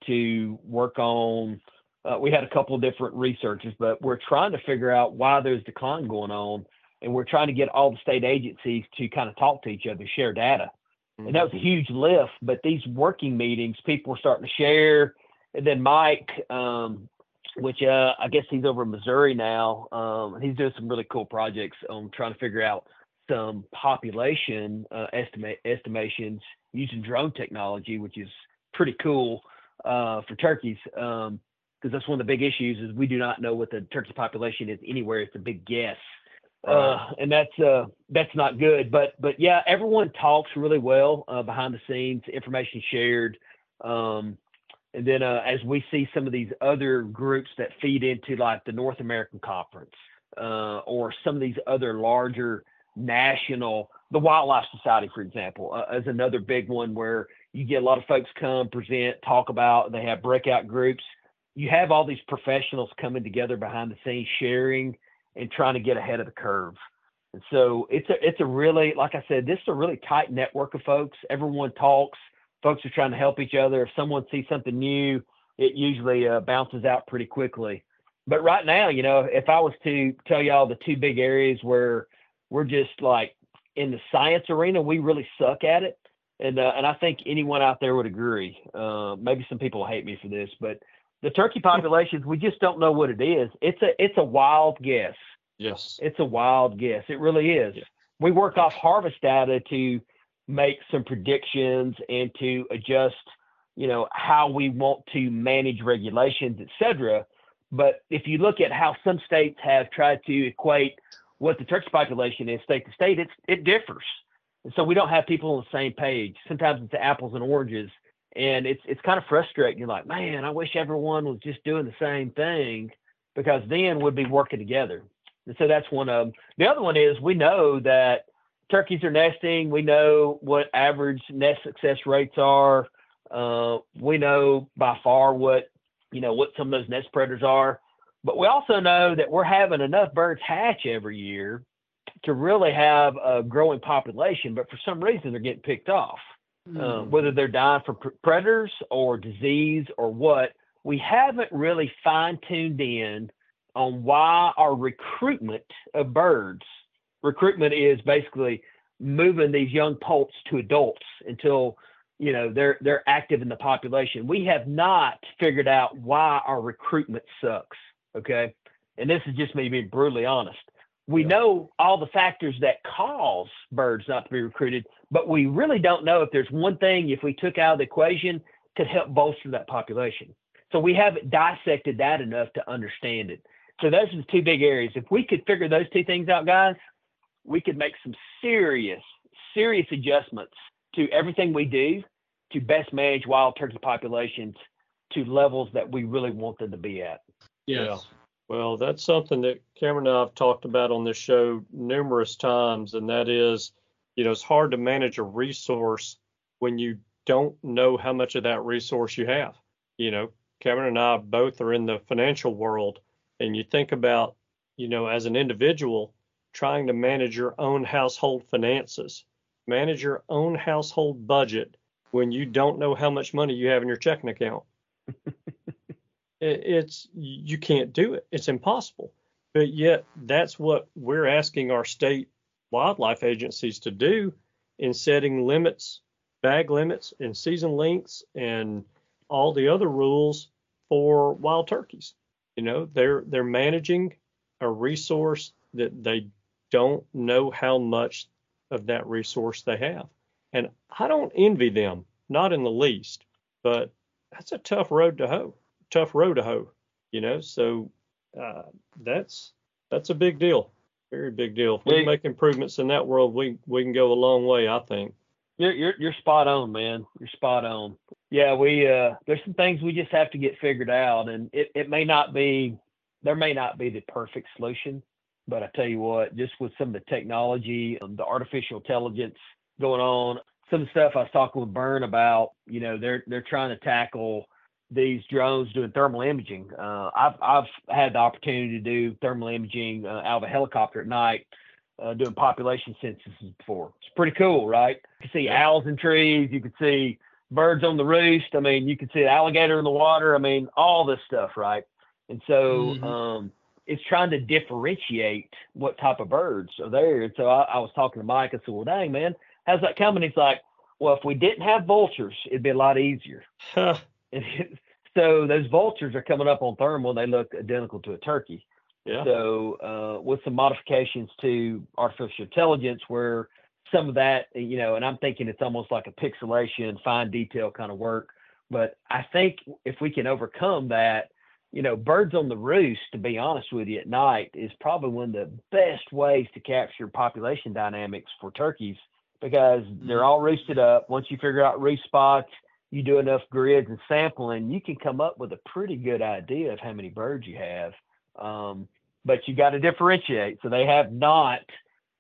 to work on. Uh, we had a couple of different researchers, but we're trying to figure out why there's decline going on, and we're trying to get all the state agencies to kind of talk to each other, share data. And that was a mm-hmm. huge lift. But these working meetings, people were starting to share and then Mike, um, which uh, I guess he's over in Missouri now. Um, he's doing some really cool projects on trying to figure out some population uh, estimate estimations using drone technology, which is pretty cool uh, for turkeys. because um, that's one of the big issues is we do not know what the turkey population is anywhere. It's a big guess. Uh, and that's uh, that's not good. But but yeah, everyone talks really well uh, behind the scenes. Information shared. Um, and then uh, as we see some of these other groups that feed into like the North American Conference uh, or some of these other larger national, the Wildlife Society, for example, uh, is another big one where you get a lot of folks come, present, talk about, they have breakout groups. You have all these professionals coming together behind the scenes, sharing and trying to get ahead of the curve. And so it's a it's a really like I said, this is a really tight network of folks. Everyone talks folks are trying to help each other. If someone sees something new, it usually uh, bounces out pretty quickly. But right now, you know, if I was to tell y'all the two big areas where we're just like in the science arena, we really suck at it. And uh, and I think anyone out there would agree. Uh, maybe some people hate me for this, but the turkey populations, we just don't know what it is. It's a it's a wild guess. Yes. It's a wild guess. It really is. Yeah. We work off harvest data to make some predictions and to adjust, you know, how we want to manage regulations, et cetera. But if you look at how some states have tried to equate what the turkey population is state to state, it's it differs. And so we don't have people on the same page. Sometimes it's apples and oranges. And it's it's kind of frustrating. You're like, man, I wish everyone was just doing the same thing because then we'd be working together. And so that's one of them. The other one is we know that turkeys are nesting. We know what average nest success rates are. Uh, we know by far what you know what some of those nest predators are. But we also know that we're having enough birds hatch every year to really have a growing population. But for some reason, they're getting picked off. Uh, whether they're dying from pr- predators or disease or what, we haven't really fine tuned in on why our recruitment of birds. Recruitment is basically moving these young poults to adults until you know they're they're active in the population. We have not figured out why our recruitment sucks. Okay, and this is just me being brutally honest. We know all the factors that cause birds not to be recruited, but we really don't know if there's one thing if we took out of the equation could help bolster that population. So we haven't dissected that enough to understand it. So those are the two big areas. If we could figure those two things out, guys, we could make some serious, serious adjustments to everything we do to best manage wild turkey populations to levels that we really want them to be at. Yes. Well, that's something that Cameron and I have talked about on this show numerous times, and that is, you know, it's hard to manage a resource when you don't know how much of that resource you have. You know, Cameron and I both are in the financial world, and you think about, you know, as an individual, trying to manage your own household finances, manage your own household budget when you don't know how much money you have in your checking account. [laughs] it's you can't do it. It's impossible. But yet that's what we're asking our state wildlife agencies to do in setting limits, bag limits, and season lengths, and all the other rules for wild turkeys. You know, they're they're managing a resource that they don't know how much of that resource they have. And I don't envy them, not in the least. But that's a tough road to hoe. Tough road to hoe. You know, so uh, that's that's a big deal. Very big deal. If we Big. make improvements in that world, we we can go a long way, I think. You're you're you're spot on, man. You're spot on. Yeah, we uh there's some things we just have to get figured out and it, it may not be there may not be the perfect solution, but I tell you what, just with some of the technology, the artificial intelligence going on, some of the stuff I was talking with Byrne about, you know, they're they're trying to tackle these drones doing thermal imaging. Uh, I've I've had the opportunity to do thermal imaging uh, out of a helicopter at night, uh, doing population censuses before. It's pretty cool, right? You can see owls in trees. You can see birds on the roost. I mean, you can see an alligator in the water. I mean, all this stuff, right? And so Mhm. um, it's trying to differentiate what type of birds are there. And so I, I was talking to Mike. I said, "Well, dang man, how's that coming?" He's like, "Well, if we didn't have vultures, it'd be a lot easier." Huh. [laughs] So those vultures are coming up on thermal. They look identical to a turkey. yeah. So uh, with some modifications to artificial intelligence, where some of that, you know, and I'm thinking it's almost like a pixelation, fine detail kind of work. But I think if we can overcome that, you know, birds on the roost, to be honest with you, at night is probably one of the best ways to capture population dynamics for turkeys because they're all roosted up. Once you figure out roost spots, you do enough grids and sampling, you can come up with a pretty good idea of how many birds you have. Um, but you got to differentiate. So they have not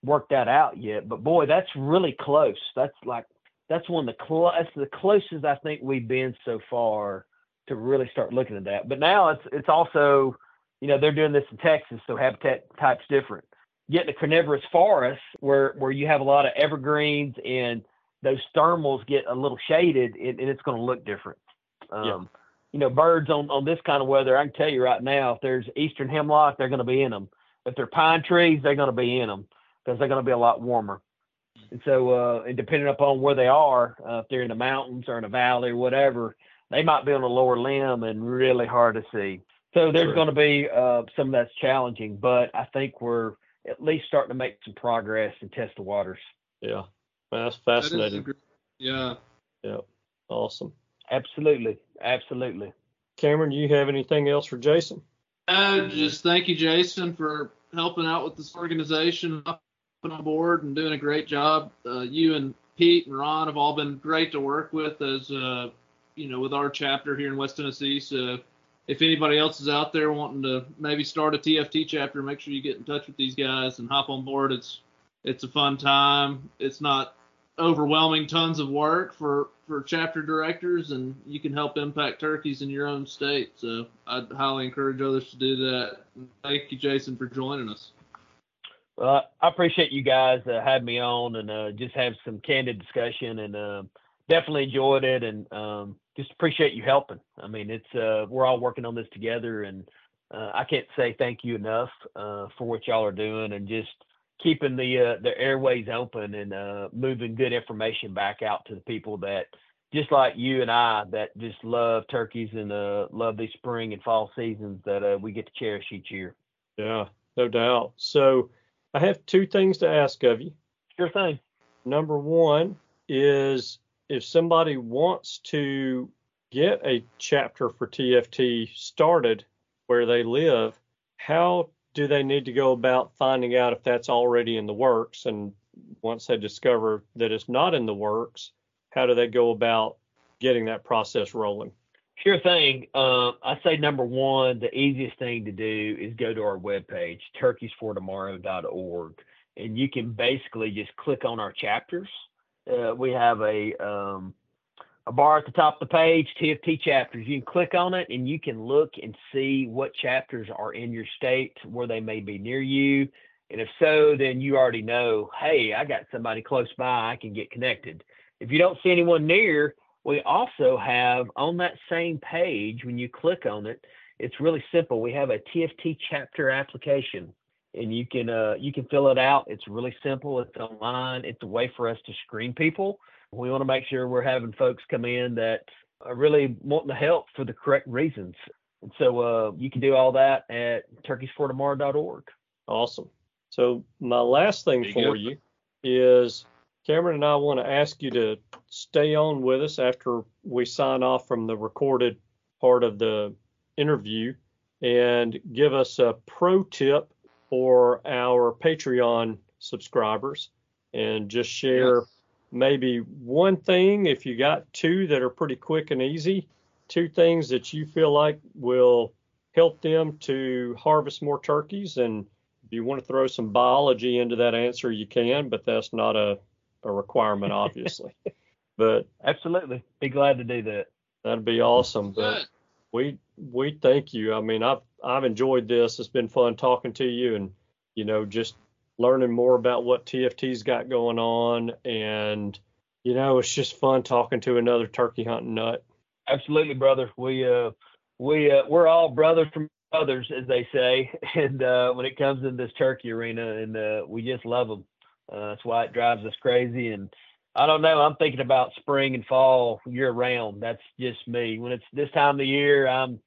worked that out yet. But boy, that's really close. That's like that's one of the cl- that's the closest I think we've been so far to really start looking at that. But now it's it's also, you know, they're doing this in Texas, so habitat type's different. Getting a coniferous forest where where you have a lot of evergreens and those thermals get a little shaded, and, and it's going to look different. Um, Yeah. You know, birds on on this kind of weather, I can tell you right now, if there's eastern hemlock, they're going to be in them. If they're pine trees, they're going to be in them because they're going to be a lot warmer. And so, uh, and depending upon where they are, uh, if they're in the mountains or in a valley or whatever, they might be on a lower limb and really hard to see. So there's Sure. going to be uh, some that's challenging, but I think we're at least starting to make some progress and test the waters. Yeah, that's That is fascinating. gr- yeah. Yeah, awesome. Absolutely, absolutely. Cameron, do you have anything else for Jason? Uh, just thank you, Jason, for helping out with this organization, hopping on board, and doing a great job. Uh, you and Pete and Ron have all been great to work with as uh, you know with our chapter here in West Tennessee. So if anybody else is out there wanting to maybe start a TFT chapter, make sure you get in touch with these guys and hop on board. It's it's a fun time. It's not overwhelming tons of work for for chapter directors and you can help impact turkeys in your own state so i'd highly encourage others to do that thank you jason for joining us Well, I appreciate you guys uh, having me on and uh, just have some candid discussion and uh, definitely enjoyed it and um, just appreciate you helping. I mean, it's uh, we're all working on this together and uh, I can't say thank you enough uh, for what y'all are doing and just keeping the uh, the airways open and uh, moving good information back out to the people that just like you and I that just love turkeys and uh, love these spring and fall seasons that uh, we get to cherish each year. Yeah, no doubt. So I have two things to ask of you. Sure thing. Number one is if somebody wants to get a chapter for TFT started where they live, how do they need to go about finding out if that's already in the works? And once they discover that it's not in the works, how do they go about getting that process rolling? Sure thing. Uh, I say number one, the easiest thing to do is go to our webpage, turkeysfortomorrow.org, and you can basically just click on our chapters. Uh, we have a um, a bar at the top of the page, TFT chapters. You can click on it and you can look and see what chapters are in your state, where they may be near you. And if so, then you already know, hey, I got somebody close by, I can get connected. If you don't see anyone near, we also have on that same page, when you click on it, it's really simple. We have a TFT chapter application and you can uh, you can fill it out. It's really simple. It's online. It's a way for us to screen people. We want to make sure we're having folks come in that are really wanting to help for the correct reasons. And so uh, you can do all that at turkeysfortomorrow.org. Awesome. So my last thing you for go. you is Cameron and I want to ask you to stay on with us after we sign off from the recorded part of the interview and give us a pro tip for our Patreon subscribers and just share maybe one thing if you got two that are pretty quick and easy, two things that you feel like will help them to harvest more turkeys and if you want to throw some biology into that answer, you can, but that's not a, a requirement, [laughs] obviously. but Absolutely. Be glad to do that. that'd be awesome. But we we thank you. I mean, I've I've enjoyed this. It's been fun talking to you, and you know, just learning more about what TFT's got going on, and you know, it's just fun talking to another turkey hunting nut. Absolutely, brother. We uh we uh we're all brothers from brothers, as they say, [laughs] and uh when it comes in this turkey arena, and uh we just love them. Uh, that's why it drives us crazy. And I don't know. I'm thinking about spring and fall year round. That's just me. When it's this time of year, I'm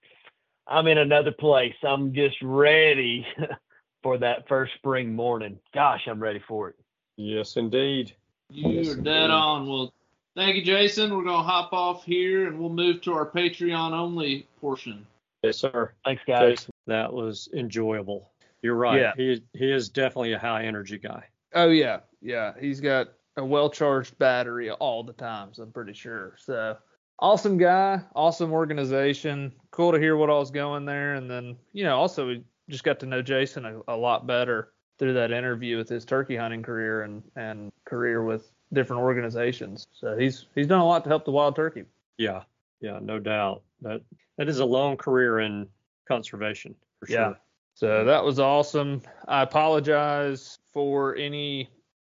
I'm in another place. I'm just ready [laughs] for that first spring morning. Gosh, I'm ready for it. Yes, indeed. You Yes, are indeed. dead on. Well, thank you, Jason. We're gonna hop off here and we'll move to our Patreon only portion. Yes, sir. Thanks, guys. Jason, that was enjoyable. You're right. Yeah. He he is definitely a high energy guy. Oh yeah, yeah. He's got a well charged battery all the times. I'm pretty sure. So awesome guy, awesome organization. Cool to hear what all's going there, and then you know also we just got to know Jason a, a lot better through that interview with his turkey hunting career and and career with different organizations. So he's he's done a lot to help the wild turkey. Yeah, yeah, no doubt. That that is a long career in conservation for sure. Yeah. sure. So that was awesome. I apologize for any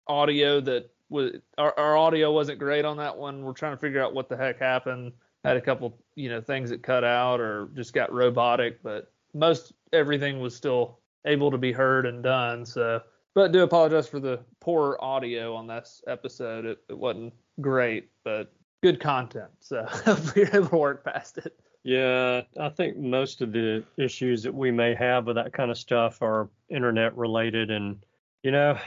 audio that was our, our audio wasn't great on that one. We're trying to figure out what the heck happened. Had a couple, you know, things that cut out or just got robotic, but most everything was still able to be heard and done. So But do apologize for the poor audio on this episode. It, it wasn't great, but good content. So [laughs] hopefully you're able to work past it. Yeah, I think most of the issues that we may have with that kind of stuff are internet related. And, you know,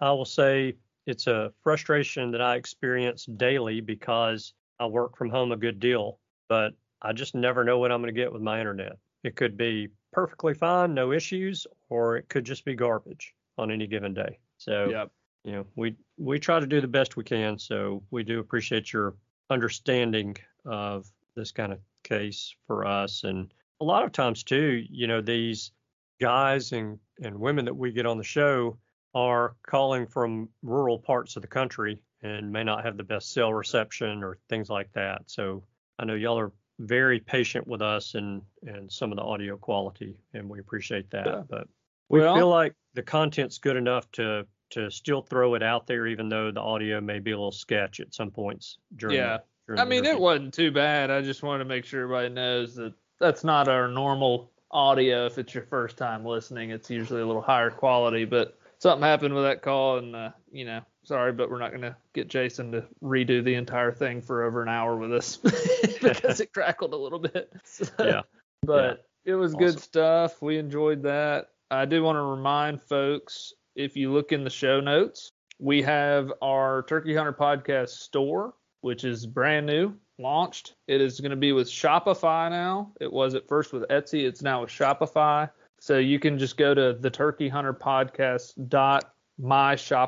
I will say it's a frustration that I experience daily because I work from home a good deal, but I just never know what I'm going to get with my internet. It could be perfectly fine, no issues, or it could just be garbage on any given day. So, Yep. you know, we we try to do the best we can. So we do appreciate your understanding of this kind of case for us. And a lot of times too, you know, these guys and and women that we get on the show are calling from rural parts of the country and may not have the best cell reception or things like that. So I know y'all are very patient with us and and some of the audio quality, and we appreciate that. Yeah. But we Well- feel like the content's good enough to to still throw it out there, even though the audio may be a little sketch at some points during. Yeah. the- during I mean, it wasn't too bad. I just wanted to make sure everybody knows that that's not our normal audio. If it's your first time listening, it's usually a little higher quality. But something happened with that call, and uh, you know, sorry, but we're not gonna get Jason to redo the entire thing for over an hour with us [laughs] because it crackled a little bit. [laughs] So- Yeah. But it was good stuff. We enjoyed that. I do want to remind folks if you look in the show notes, we have our Turkey Hunter podcast store, which is brand new, launched. It is going to be with Shopify now. It was at first with Etsy, it's now with Shopify. So you can just go to the Turkey Hunter podcast dot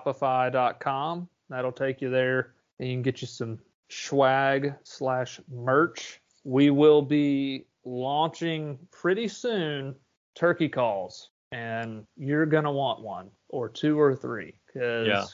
myshopify.com. That'll take you there and you can get you some swag slash merch. We will be launching pretty soon turkey calls and you're going to want one or two or three because Yeah.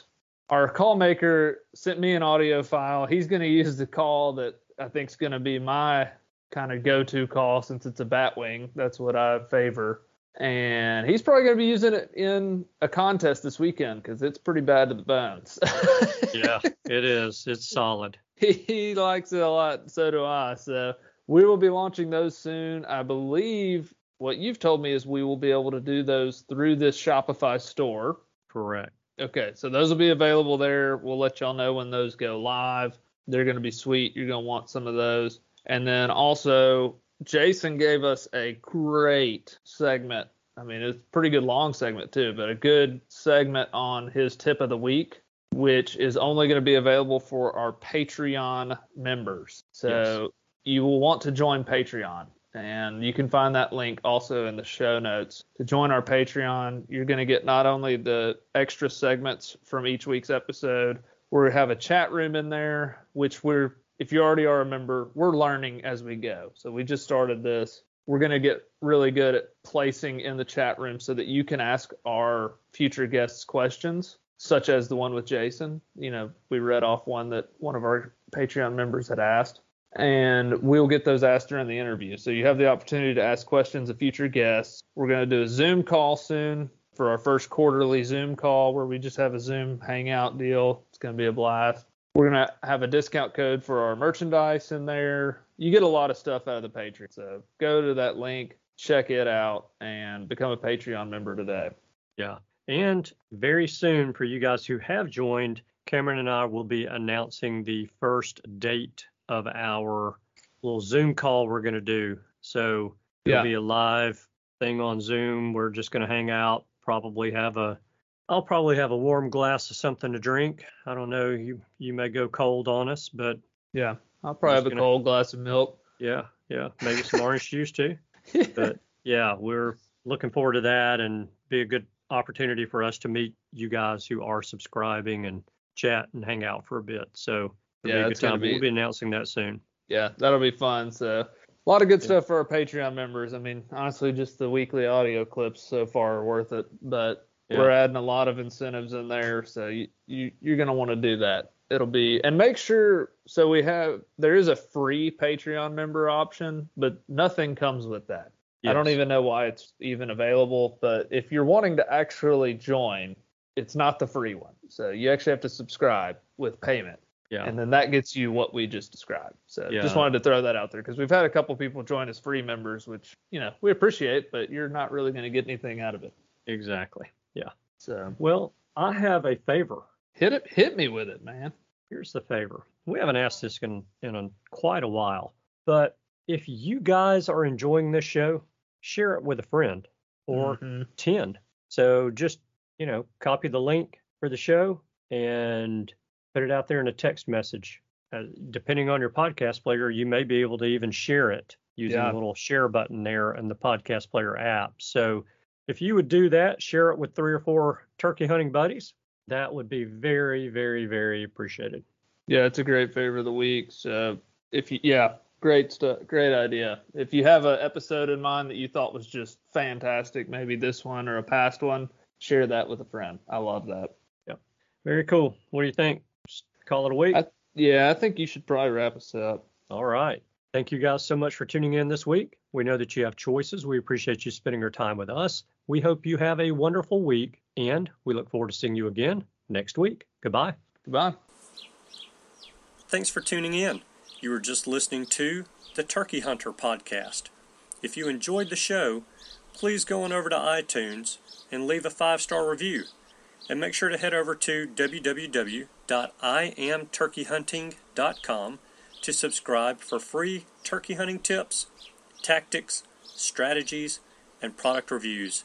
our call maker sent me an audio file. He's going to use the call that I think is going to be my kind of go-to call since it's a batwing. That's what I favor. And he's probably going to be using it in a contest this weekend because it's pretty bad to the bones. [laughs] yeah, it is. It's solid. [laughs] he likes it a lot. So do I. So we will be launching those soon. I believe what you've told me is we will be able to do those through this Shopify store. Correct. Okay, so those will be available there. We'll let y'all know when those go live. They're going to be sweet. You're going to want some of those. And then also, Jason gave us a great segment. I mean, it's a pretty good long segment too, but a good segment on his tip of the week, which is only going to be available for our Patreon members. So you will want to join Patreon. And you can find that link also in the show notes. To join our Patreon, you're going to get not only the extra segments from each week's episode, we have a chat room in there, which we're, if you already are a member, we're learning as we go. So we just started this. We're going to get really good at placing in the chat room so that you can ask our future guests questions, such as the one with Jason. You know, we read off one that one of our Patreon members had asked and we'll get those asked during the interview. So you have the opportunity to ask questions of future guests. We're going to do a Zoom call soon for our first quarterly Zoom call where we just have a Zoom hangout deal. It's going to be a blast. We're going to have a discount code for our merchandise in there. You get a lot of stuff out of the Patreon. So go to that link, check it out, and become a Patreon member today. Yeah. And very soon, for you guys who have joined, Cameron and I will be announcing the first date of our little Zoom call we're going to do. So it'll Yeah. be a live thing on Zoom. We're just going to hang out, probably have a I'll probably have a warm glass of something to drink. I don't know, you you may go cold on us, but Yeah. I'll probably have a gonna- cold glass of milk. yeah, yeah, maybe some orange [laughs] juice too. But [laughs] yeah, we're looking forward to that and be a good opportunity for us to meet you guys who are subscribing and chat and hang out for a bit. So it'll Yeah, be a it's good gonna time. but We'll be- be announcing that soon. yeah, that'll be fun. So a lot of good stuff for our Patreon members. I mean, honestly, just the weekly audio clips so far are worth it. But Yeah. we're adding a lot of incentives in there, so you, you you're gonna want to do that. It'll be and make sure. So we have there is a free Patreon member option, but nothing comes with that. I don't even know why it's even available. But if you're wanting to actually join, it's not the free one. So you actually have to subscribe with payment Yeah. and then that gets you what we just described. So Yeah. just wanted to throw that out there because we've had a couple people join as free members, which you know we appreciate, but you're not really going to get anything out of it. exactly. So Well, I have a favor. Hit it, hit me with it, man. Here's the favor. We haven't asked this in, in a, quite a while, but if you guys are enjoying this show, share it with a friend or Mhm. 10. So just, you know, copy the link for the show and put it out there in a text message. Uh, depending on your podcast player, you may be able to even share it using Yeah. the little share button there in the podcast player app. So if you would do that, share it with three or four turkey hunting buddies, that would be very, very, very appreciated. Yeah, it's a great favor of the week. So if you, yeah, great stuff, great idea. If you have an episode in mind that you thought was just fantastic, maybe this one or a past one, share that with a friend. I love that. Yeah, very cool. What do you think? Just call it a week. I- Yeah, I think you should probably wrap us up. All right. Thank you guys so much for tuning in this week. We know that you have choices. We appreciate you spending your time with us. We hope you have a wonderful week, and we look forward to seeing you again next week. Goodbye. Goodbye. Thanks for tuning in. You were just listening to the Turkey Hunter podcast. If you enjoyed the show, please go on over to iTunes and leave a five star review. And make sure to head over to www.iamturkeyhunting.com to subscribe for free turkey hunting tips, tactics, strategies, and product reviews